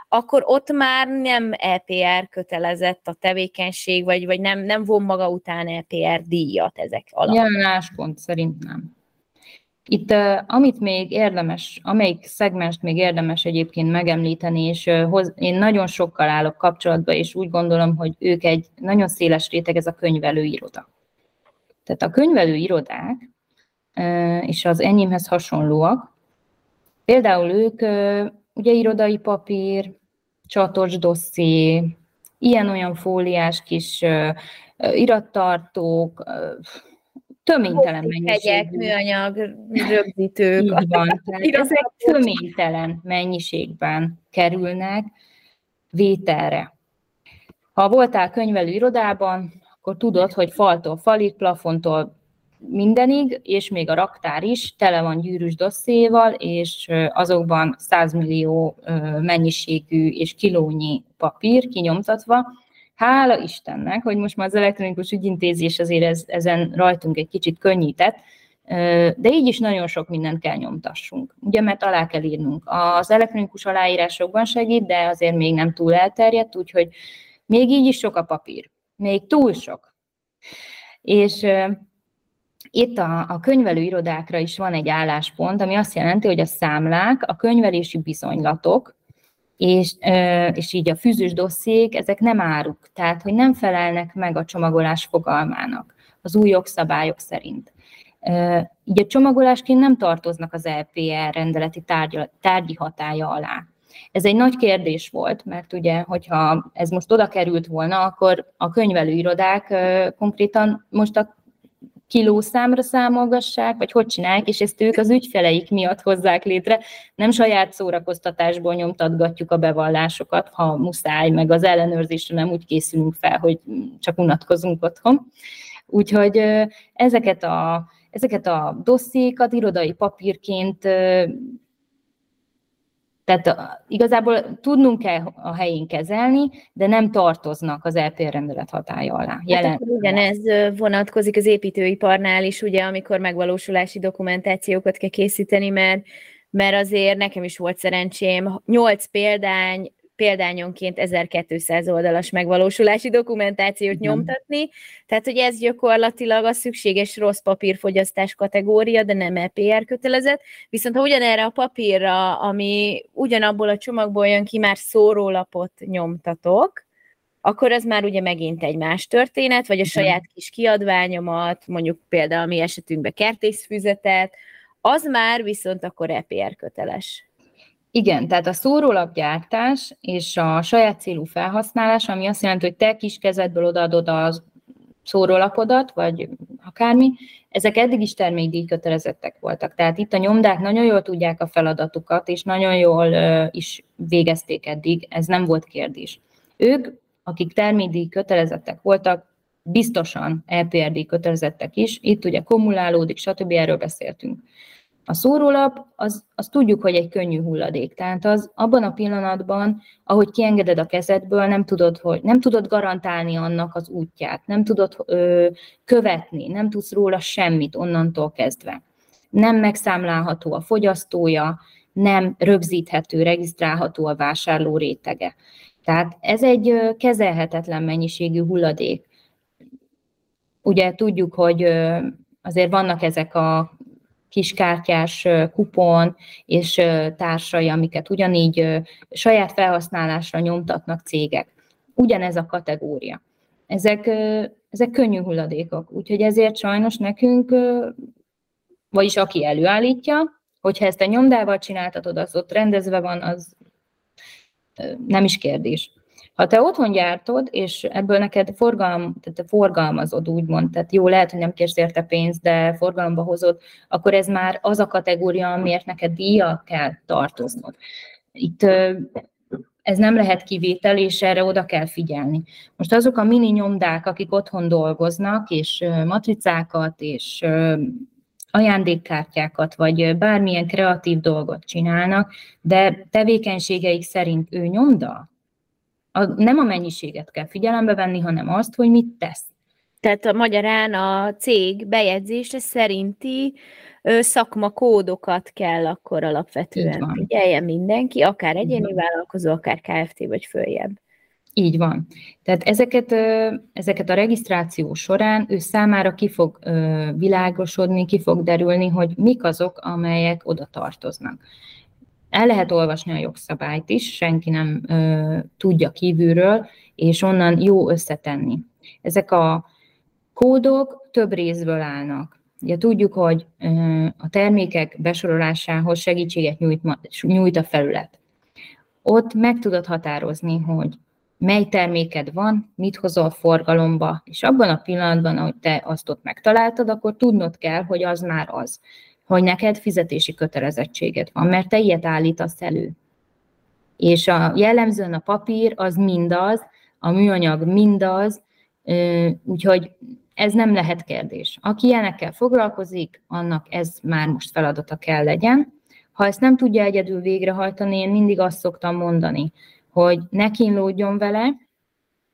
akkor ott már nem EPR kötelezett a tevékenység, vagy, vagy nem, nem von maga után EPR díjat ezek alapján. Jelen álláspont szerint nem. Itt, amit még érdemes, amelyik szegmest még érdemes egyébként megemlíteni, és hoz, én nagyon sokkal állok kapcsolatba, és úgy gondolom, hogy ők egy nagyon széles réteg, ez a könyvelőiroda. Tehát a könyvelőirodák, és az enyémhez hasonlóak, például ők ugye irodai papír, csatocs dosszé, ilyen-olyan fóliás kis irattartók, töménytelen mennyiségű. műanyag, rögzítők. Így van. ezek töménytelen mennyiségben kerülnek vételre. Ha voltál könyvelő irodában, akkor tudod, hogy faltól falig, plafontól mindenig, és még a raktár is tele van gyűrűs dosszéval, és azokban 100 millió mennyiségű és kilónyi papír kinyomtatva. Hála Istennek, hogy most már az elektronikus ügyintézés azért ez, ezen rajtunk egy kicsit könnyített, de így is nagyon sok mindent kell nyomtassunk, ugye, mert alá kell írnunk. Az elektronikus aláírásokban segít, de azért még nem túl elterjedt, úgyhogy még így is sok a papír. Még túl sok. És itt a, a könyvelőirodákra is van egy álláspont, ami azt jelenti, hogy a számlák, a könyvelési bizonylatok, és, és így a fűzős dossziék, ezek nem áruk, tehát hogy nem felelnek meg a csomagolás fogalmának az új jogszabályok szerint. Így a csomagolásként nem tartoznak az LPR rendeleti tárgy, tárgyi hatája alá. Ez egy nagy kérdés volt, mert ugye, hogyha ez most oda került volna, akkor a könyvelőirodák konkrétan most a kilószámra számolgassák, vagy hogy csinálják, és ezt ők az ügyfeleik miatt hozzák létre. Nem saját szórakoztatásból nyomtatgatjuk a bevallásokat, ha muszáj, meg az ellenőrzésre nem úgy készülünk fel, hogy csak unatkozunk otthon. Úgyhogy ezeket a, ezeket a dossziékat irodai papírként tehát igazából tudnunk kell a helyén kezelni, de nem tartoznak az LPR rendelet hatája alá. Jelen. Hát ugyanez vonatkozik az építőiparnál is, ugye, amikor megvalósulási dokumentációkat kell készíteni, mert mert azért nekem is volt szerencsém, nyolc példány példányonként 1200 oldalas megvalósulási dokumentációt nyomtatni, tehát hogy ez gyakorlatilag a szükséges rossz papírfogyasztás kategória, de nem EPR kötelezett, viszont ha ugyanerre a papírra, ami ugyanabból a csomagból jön ki, már szórólapot nyomtatok, akkor az már ugye megint egy más történet, vagy a saját kis kiadványomat, mondjuk például a mi esetünkben kertészfüzetet, az már viszont akkor EPR köteles. Igen, tehát a szórólapgyártás és a saját célú felhasználás, ami azt jelenti, hogy te kis kezedből odaadod a szórólapodat, vagy akármi, ezek eddig is termékdíjkötelezettek voltak. Tehát itt a nyomdák nagyon jól tudják a feladatukat, és nagyon jól is végezték eddig, ez nem volt kérdés. Ők, akik termékdíj kötelezettek voltak, biztosan LPRD kötelezettek is, itt ugye kumulálódik, stb. erről beszéltünk. A szórólap, az, az tudjuk, hogy egy könnyű hulladék. Tehát az abban a pillanatban, ahogy kiengeded a kezedből, nem tudod, hogy nem tudod garantálni annak az útját, nem tudod ö, követni, nem tudsz róla semmit onnantól kezdve. Nem megszámlálható a fogyasztója, nem rögzíthető, regisztrálható a vásárló rétege. Tehát ez egy kezelhetetlen mennyiségű hulladék. Ugye tudjuk, hogy azért vannak ezek a kiskártyás kupon és társai, amiket ugyanígy saját felhasználásra nyomtatnak cégek. Ugyanez a kategória. Ezek, ezek könnyű hulladékok, úgyhogy ezért sajnos nekünk, vagyis aki előállítja, hogyha ezt a nyomdával csináltatod, az ott rendezve van, az nem is kérdés. Ha te otthon gyártod, és ebből neked forgalm, tehát te forgalmazod, úgymond, tehát jó, lehet, hogy nem kérsz érte pénzt, de forgalomba hozod, akkor ez már az a kategória, amiért neked díja kell tartoznod. Itt ez nem lehet kivétel, és erre oda kell figyelni. Most azok a mini nyomdák, akik otthon dolgoznak, és matricákat, és ajándékkártyákat, vagy bármilyen kreatív dolgot csinálnak, de tevékenységeik szerint ő nyomda, a, nem a mennyiséget kell figyelembe venni, hanem azt, hogy mit tesz. Tehát a magyarán a cég bejegyzése szerinti ö, szakmakódokat kell akkor alapvetően figyeljen mindenki, akár egyéni vállalkozó, akár KFT vagy följebb. Így van. Tehát ezeket, ezeket a regisztráció során ő számára ki fog világosodni, ki fog derülni, hogy mik azok, amelyek oda tartoznak. El lehet olvasni a jogszabályt is, senki nem ö, tudja kívülről, és onnan jó összetenni. Ezek a kódok több részből állnak. Ugye tudjuk, hogy ö, a termékek besorolásához segítséget nyújt, nyújt a felület. Ott meg tudod határozni, hogy mely terméked van, mit hozol forgalomba, és abban a pillanatban, ahogy te azt ott megtaláltad, akkor tudnod kell, hogy az már az, hogy neked fizetési kötelezettséged van, mert te ilyet állítasz elő. És a jellemzően a papír az mindaz, a műanyag mindaz, úgyhogy ez nem lehet kérdés. Aki ilyenekkel foglalkozik, annak ez már most feladata kell legyen. Ha ezt nem tudja egyedül végrehajtani, én mindig azt szoktam mondani, hogy ne kínlódjon vele,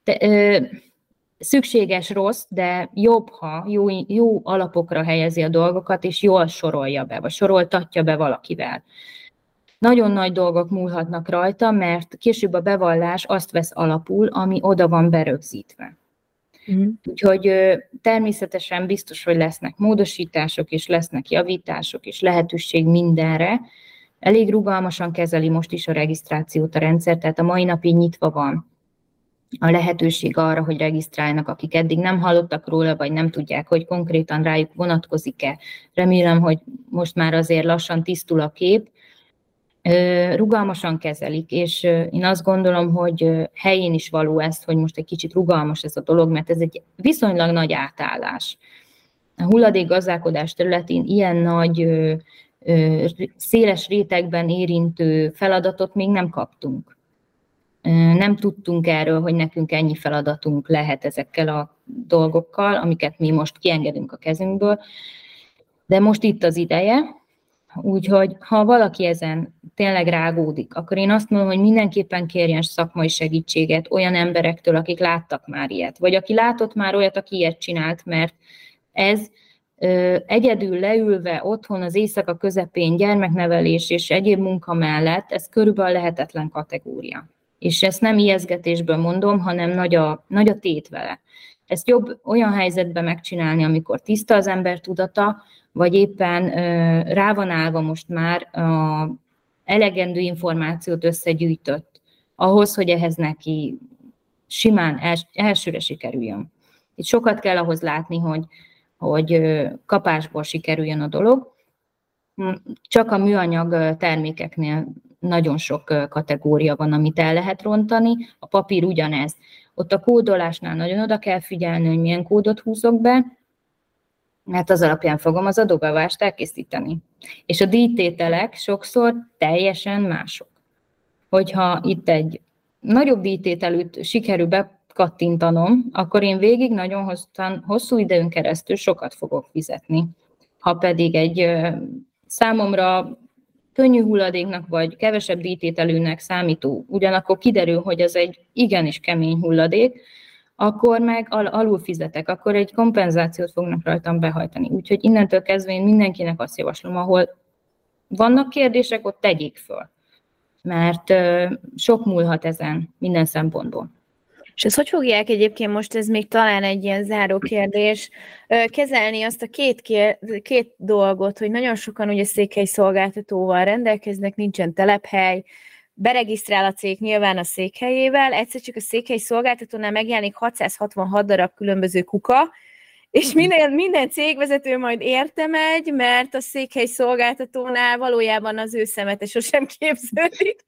de, ö, szükséges rossz, de jobb, ha jó, jó alapokra helyezi a dolgokat, és jól sorolja be, vagy soroltatja be valakivel. Nagyon nagy dolgok múlhatnak rajta, mert később a bevallás azt vesz alapul, ami oda van berögzítve. Mm. Úgyhogy természetesen biztos, hogy lesznek módosítások, és lesznek javítások, és lehetőség mindenre. Elég rugalmasan kezeli most is a regisztrációt a rendszer, tehát a mai napig nyitva van a lehetőség arra, hogy regisztráljanak, akik eddig nem hallottak róla, vagy nem tudják, hogy konkrétan rájuk vonatkozik-e. Remélem, hogy most már azért lassan tisztul a kép, rugalmasan kezelik, és én azt gondolom, hogy helyén is való ezt, hogy most egy kicsit rugalmas ez a dolog, mert ez egy viszonylag nagy átállás. A hulladék gazdálkodás területén ilyen nagy, széles rétegben érintő feladatot még nem kaptunk. Nem tudtunk erről, hogy nekünk ennyi feladatunk lehet ezekkel a dolgokkal, amiket mi most kiengedünk a kezünkből, de most itt az ideje, Úgyhogy ha valaki ezen tényleg rágódik, akkor én azt mondom, hogy mindenképpen kérjen szakmai segítséget olyan emberektől, akik láttak már ilyet, vagy aki látott már olyat, aki ilyet csinált, mert ez egyedül leülve otthon az éjszaka közepén gyermeknevelés és egyéb munka mellett, ez körülbelül lehetetlen kategória. És ezt nem ijeszgetésből mondom, hanem nagy a, nagy a tét vele. Ezt jobb olyan helyzetben megcsinálni, amikor tiszta az ember tudata, vagy éppen rá van állva most már a elegendő információt összegyűjtött ahhoz, hogy ehhez neki simán els, elsőre sikerüljön. Itt sokat kell ahhoz látni, hogy, hogy kapásból sikerüljön a dolog. Csak a műanyag termékeknél nagyon sok kategória van, amit el lehet rontani, a papír ugyanez. Ott a kódolásnál nagyon oda kell figyelni, hogy milyen kódot húzok be, mert az alapján fogom az adóbevást elkészíteni. És a díjtételek sokszor teljesen mások. Hogyha itt egy nagyobb díjtételűt sikerül bekattintanom, akkor én végig nagyon hosszú időn keresztül sokat fogok fizetni. Ha pedig egy számomra könnyű hulladéknak vagy kevesebb díjtételűnek számító, ugyanakkor kiderül, hogy ez egy igenis kemény hulladék, akkor meg al- alul fizetek, akkor egy kompenzációt fognak rajtam behajtani. Úgyhogy innentől kezdve én mindenkinek azt javaslom, ahol vannak kérdések, ott tegyék föl. Mert sok múlhat ezen minden szempontból. És ezt hogy fogják egyébként most, ez még talán egy ilyen záró kérdés, kezelni azt a két, kér, két dolgot, hogy nagyon sokan ugye székhely szolgáltatóval rendelkeznek, nincsen telephely, beregisztrál a cég nyilván a székhelyével, egyszer csak a székhely szolgáltatónál megjelenik 666 darab különböző kuka, és minden, minden cégvezető majd érte megy, mert a székhely szolgáltatónál valójában az ő szemete sosem képződik,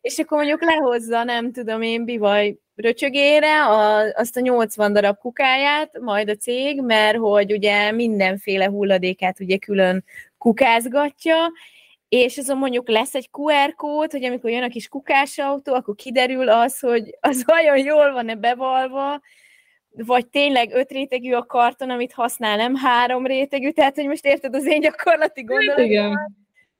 és akkor mondjuk lehozza, nem tudom én, bivaj röcsögére a, azt a 80 darab kukáját, majd a cég, mert hogy ugye mindenféle hulladékát ugye külön kukázgatja, és azon mondjuk lesz egy QR kód, hogy amikor jön a kis kukás autó, akkor kiderül az, hogy az vajon jól van-e bevalva, vagy tényleg öt rétegű a karton, amit használ, nem három rétegű, tehát hogy most érted az én gyakorlati hát gondolatom,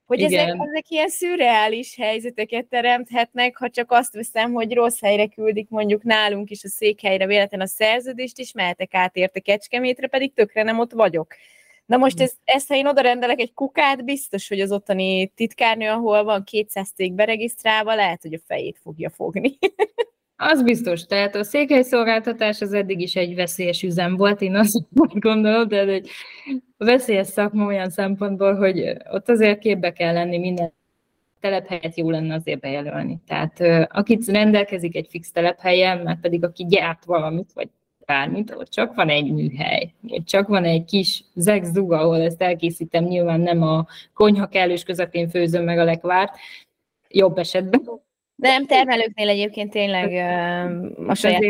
hogy ezek, ezek ilyen szürreális helyzeteket teremthetnek, ha csak azt veszem, hogy rossz helyre küldik mondjuk nálunk is a székhelyre véletlen a szerződést, és mehetek át érte Kecskemétre, pedig tökre nem ott vagyok. Na most hm. ez, ezt, ha én oda rendelek egy kukát, biztos, hogy az ottani titkárnő, ahol van 200 cég beregisztrálva, lehet, hogy a fejét fogja fogni. Az biztos, tehát a székhelyszolgáltatás az eddig is egy veszélyes üzem volt, én azt gondolom, de egy veszélyes szakma olyan szempontból, hogy ott azért képbe kell lenni minden telephelyet jó lenne azért bejelölni. Tehát akit rendelkezik egy fix telephelyen, mert pedig aki gyárt valamit, vagy bármit, ott csak van egy műhely, ott csak van egy kis zegzug, ahol ezt elkészítem, nyilván nem a konyha kellős közepén főzöm meg a lekvárt, jobb esetben, Nem, termelőknél egyébként tényleg a saját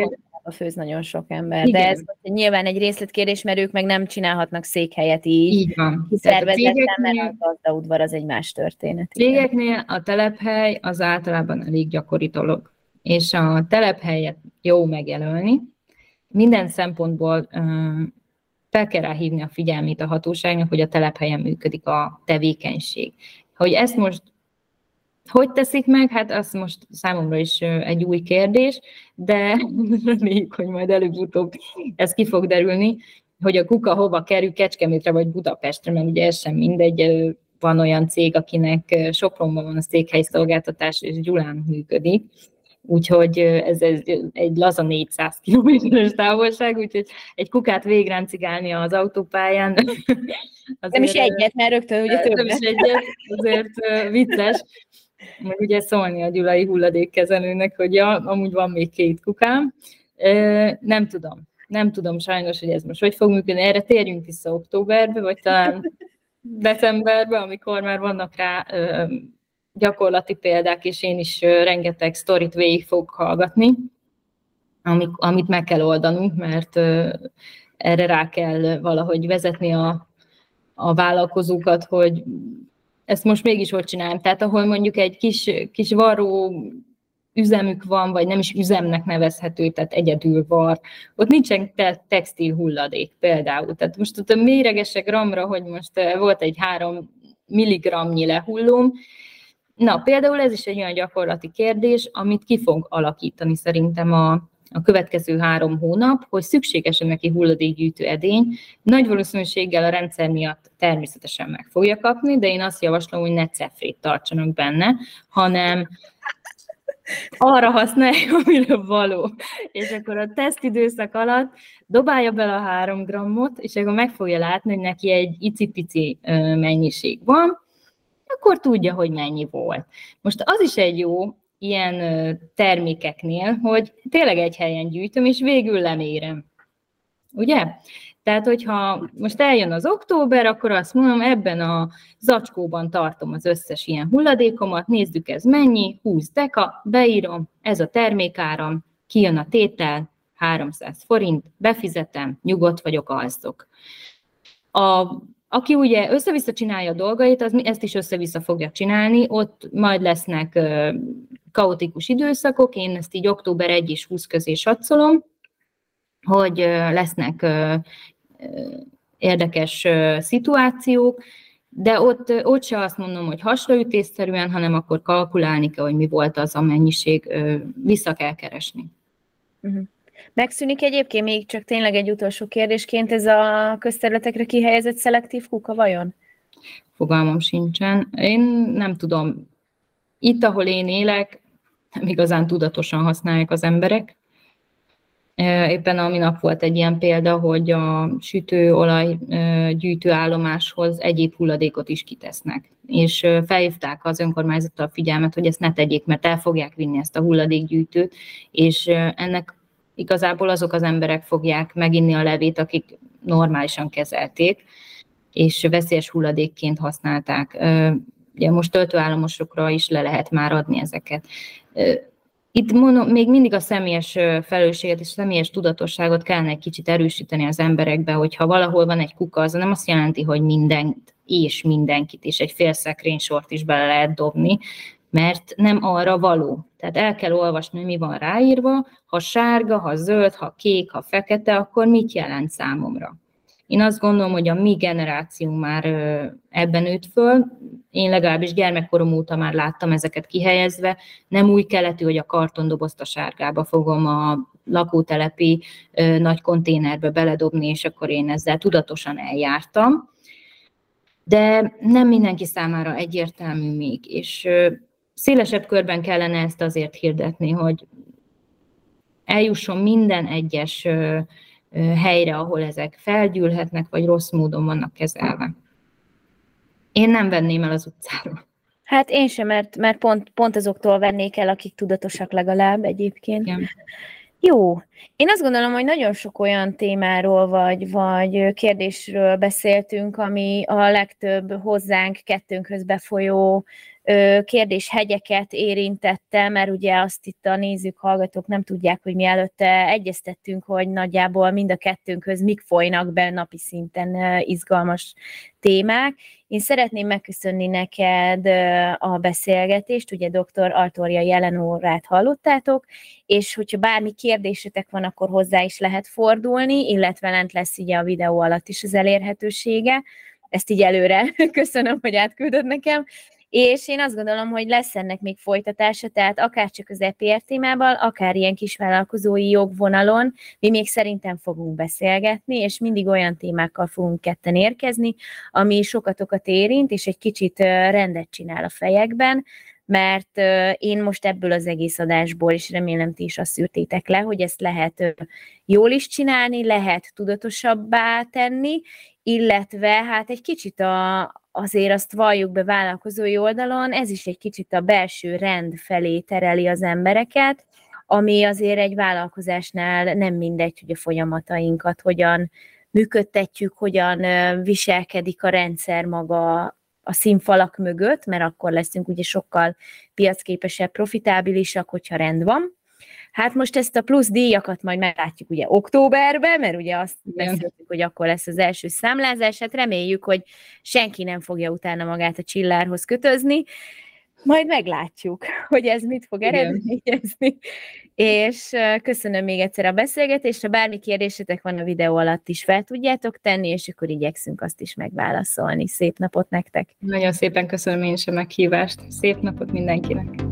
a főz nagyon sok ember. Igen. De ez nyilván egy részletkérdés, mert ők meg nem csinálhatnak székhelyet így. Így van. Szervezetten, mert a gazdaudvar az egy más történet. Cégeknél a telephely az általában elég gyakori dolog. És a telephelyet jó megjelölni. Minden szempontból fel kell rá hívni a figyelmét a hatóságnak, hogy a telephelyen működik a tevékenység. Hogy ezt most hogy teszik meg? Hát az most számomra is egy új kérdés, de reméljük, hogy majd előbb-utóbb ez ki fog derülni, hogy a kuka hova kerül, Kecskemétre vagy Budapestre, mert ugye ez sem mindegy, van olyan cég, akinek Sopronban van a székhely szolgáltatás, és Gyulán működik, úgyhogy ez, ez egy laza 400 kilométeres távolság, úgyhogy egy kukát végráncigálni az autópályán. Azért, nem is egyet, mert rögtön ugye többet. Nem is egyet, azért vicces, meg ugye szólni a gyulai hulladékkezelőnek, hogy ja, amúgy van még két kukám. Nem tudom. Nem tudom sajnos, hogy ez most hogy fog működni. Erre térjünk vissza októberbe, vagy talán decemberbe, amikor már vannak rá gyakorlati példák, és én is rengeteg sztorit végig fogok hallgatni, amit meg kell oldanunk, mert erre rá kell valahogy vezetni a, a vállalkozókat, hogy ezt most mégis hogy csinálom. Tehát ahol mondjuk egy kis, kis varró üzemük van, vagy nem is üzemnek nevezhető, tehát egyedül var, ott nincsen te- textil hulladék például. Tehát most ott a méregesek gramra, hogy most eh, volt egy három milligramnyi lehullóm, Na, például ez is egy olyan gyakorlati kérdés, amit ki fog alakítani szerintem a, a következő három hónap, hogy szükséges neki hulladékgyűjtő edény. Nagy valószínűséggel a rendszer miatt természetesen meg fogja kapni, de én azt javaslom, hogy ne cefrét tartsanak benne, hanem arra használja, amire való. És akkor a tesztidőszak alatt dobálja bele a három grammot, és akkor meg fogja látni, hogy neki egy icipici mennyiség van, akkor tudja, hogy mennyi volt. Most az is egy jó ilyen termékeknél, hogy tényleg egy helyen gyűjtöm, és végül lemérem. Ugye? Tehát, hogyha most eljön az október, akkor azt mondom, ebben a zacskóban tartom az összes ilyen hulladékomat, nézzük ez mennyi, 20 deka, beírom, ez a termékáram, kijön a tétel, 300 forint, befizetem, nyugodt vagyok, alszok. A aki ugye össze-vissza csinálja a dolgait, az ezt is össze-vissza fogja csinálni, ott majd lesznek kaotikus időszakok, én ezt így október 1 és 20 közé satszolom, hogy lesznek érdekes szituációk, de ott, ott se azt mondom, hogy hasraütésszerűen, hanem akkor kalkulálni kell, hogy mi volt az a mennyiség, vissza kell keresni. Uh-huh. Megszűnik egyébként még csak tényleg egy utolsó kérdésként ez a közterületekre kihelyezett szelektív kuka vajon? Fogalmam sincsen. Én nem tudom. Itt, ahol én élek, nem igazán tudatosan használják az emberek. Éppen a minap volt egy ilyen példa, hogy a sütőolaj gyűjtőállomáshoz egyéb hulladékot is kitesznek. És felhívták az önkormányzattal a figyelmet, hogy ezt ne tegyék, mert el fogják vinni ezt a hulladékgyűjtőt, és ennek igazából azok az emberek fogják meginni a levét, akik normálisan kezelték, és veszélyes hulladékként használták. Ugye most töltőállomosokra is le lehet már adni ezeket. Itt mondom, még mindig a személyes felelősséget és személyes tudatosságot kellene egy kicsit erősíteni az emberekbe, hogyha valahol van egy kuka, az nem azt jelenti, hogy mindent és mindenkit, és egy fél sort is bele lehet dobni, mert nem arra való. Tehát el kell olvasni, mi van ráírva, ha sárga, ha zöld, ha kék, ha fekete, akkor mit jelent számomra. Én azt gondolom, hogy a mi generáció már ebben nőtt föl. Én legalábbis gyermekkorom óta már láttam ezeket kihelyezve. Nem új keletű, hogy a kartondobozt a sárgába fogom a lakótelepi nagy konténerbe beledobni, és akkor én ezzel tudatosan eljártam. De nem mindenki számára egyértelmű még, és szélesebb körben kellene ezt azért hirdetni, hogy eljusson minden egyes helyre, ahol ezek felgyűlhetnek, vagy rossz módon vannak kezelve. Én nem venném el az utcáról. Hát én sem, mert, mert pont, pont azoktól vennék el, akik tudatosak legalább egyébként. Igen. Jó. Én azt gondolom, hogy nagyon sok olyan témáról vagy, vagy kérdésről beszéltünk, ami a legtöbb hozzánk, kettőnkhöz befolyó kérdéshegyeket érintette, mert ugye azt itt a nézők, hallgatók nem tudják, hogy mi előtte egyeztettünk, hogy nagyjából mind a kettőnkhöz mik folynak be napi szinten izgalmas témák. Én szeretném megköszönni neked a beszélgetést, ugye dr. Altória jelenórát hallottátok, és hogyha bármi kérdésetek van, akkor hozzá is lehet fordulni, illetve lent lesz ugye a videó alatt is az elérhetősége. Ezt így előre köszönöm, hogy átküldöd nekem és én azt gondolom, hogy lesz ennek még folytatása, tehát akár csak az EPR témával, akár ilyen kisvállalkozói jogvonalon, mi még szerintem fogunk beszélgetni, és mindig olyan témákkal fogunk ketten érkezni, ami sokatokat érint, és egy kicsit rendet csinál a fejekben, mert én most ebből az egész adásból, és remélem ti is azt szűrtétek le, hogy ezt lehet jól is csinálni, lehet tudatosabbá tenni, illetve hát egy kicsit a, azért azt valljuk be vállalkozói oldalon, ez is egy kicsit a belső rend felé tereli az embereket, ami azért egy vállalkozásnál nem mindegy, hogy a folyamatainkat hogyan működtetjük, hogyan viselkedik a rendszer maga a színfalak mögött, mert akkor leszünk ugye sokkal piacképesebb, profitábilisak, hogyha rend van. Hát most ezt a plusz díjakat majd meglátjuk ugye októberben, mert ugye azt beszéltük, hogy akkor lesz az első számlázás, hát reméljük, hogy senki nem fogja utána magát a csillárhoz kötözni, majd meglátjuk, hogy ez mit fog eredményezni. És köszönöm még egyszer a beszélgetést, ha bármi kérdésetek van a videó alatt is fel tudjátok tenni, és akkor igyekszünk azt is megválaszolni. Szép napot nektek! Nagyon szépen köszönöm én is a meghívást. Szép napot mindenkinek!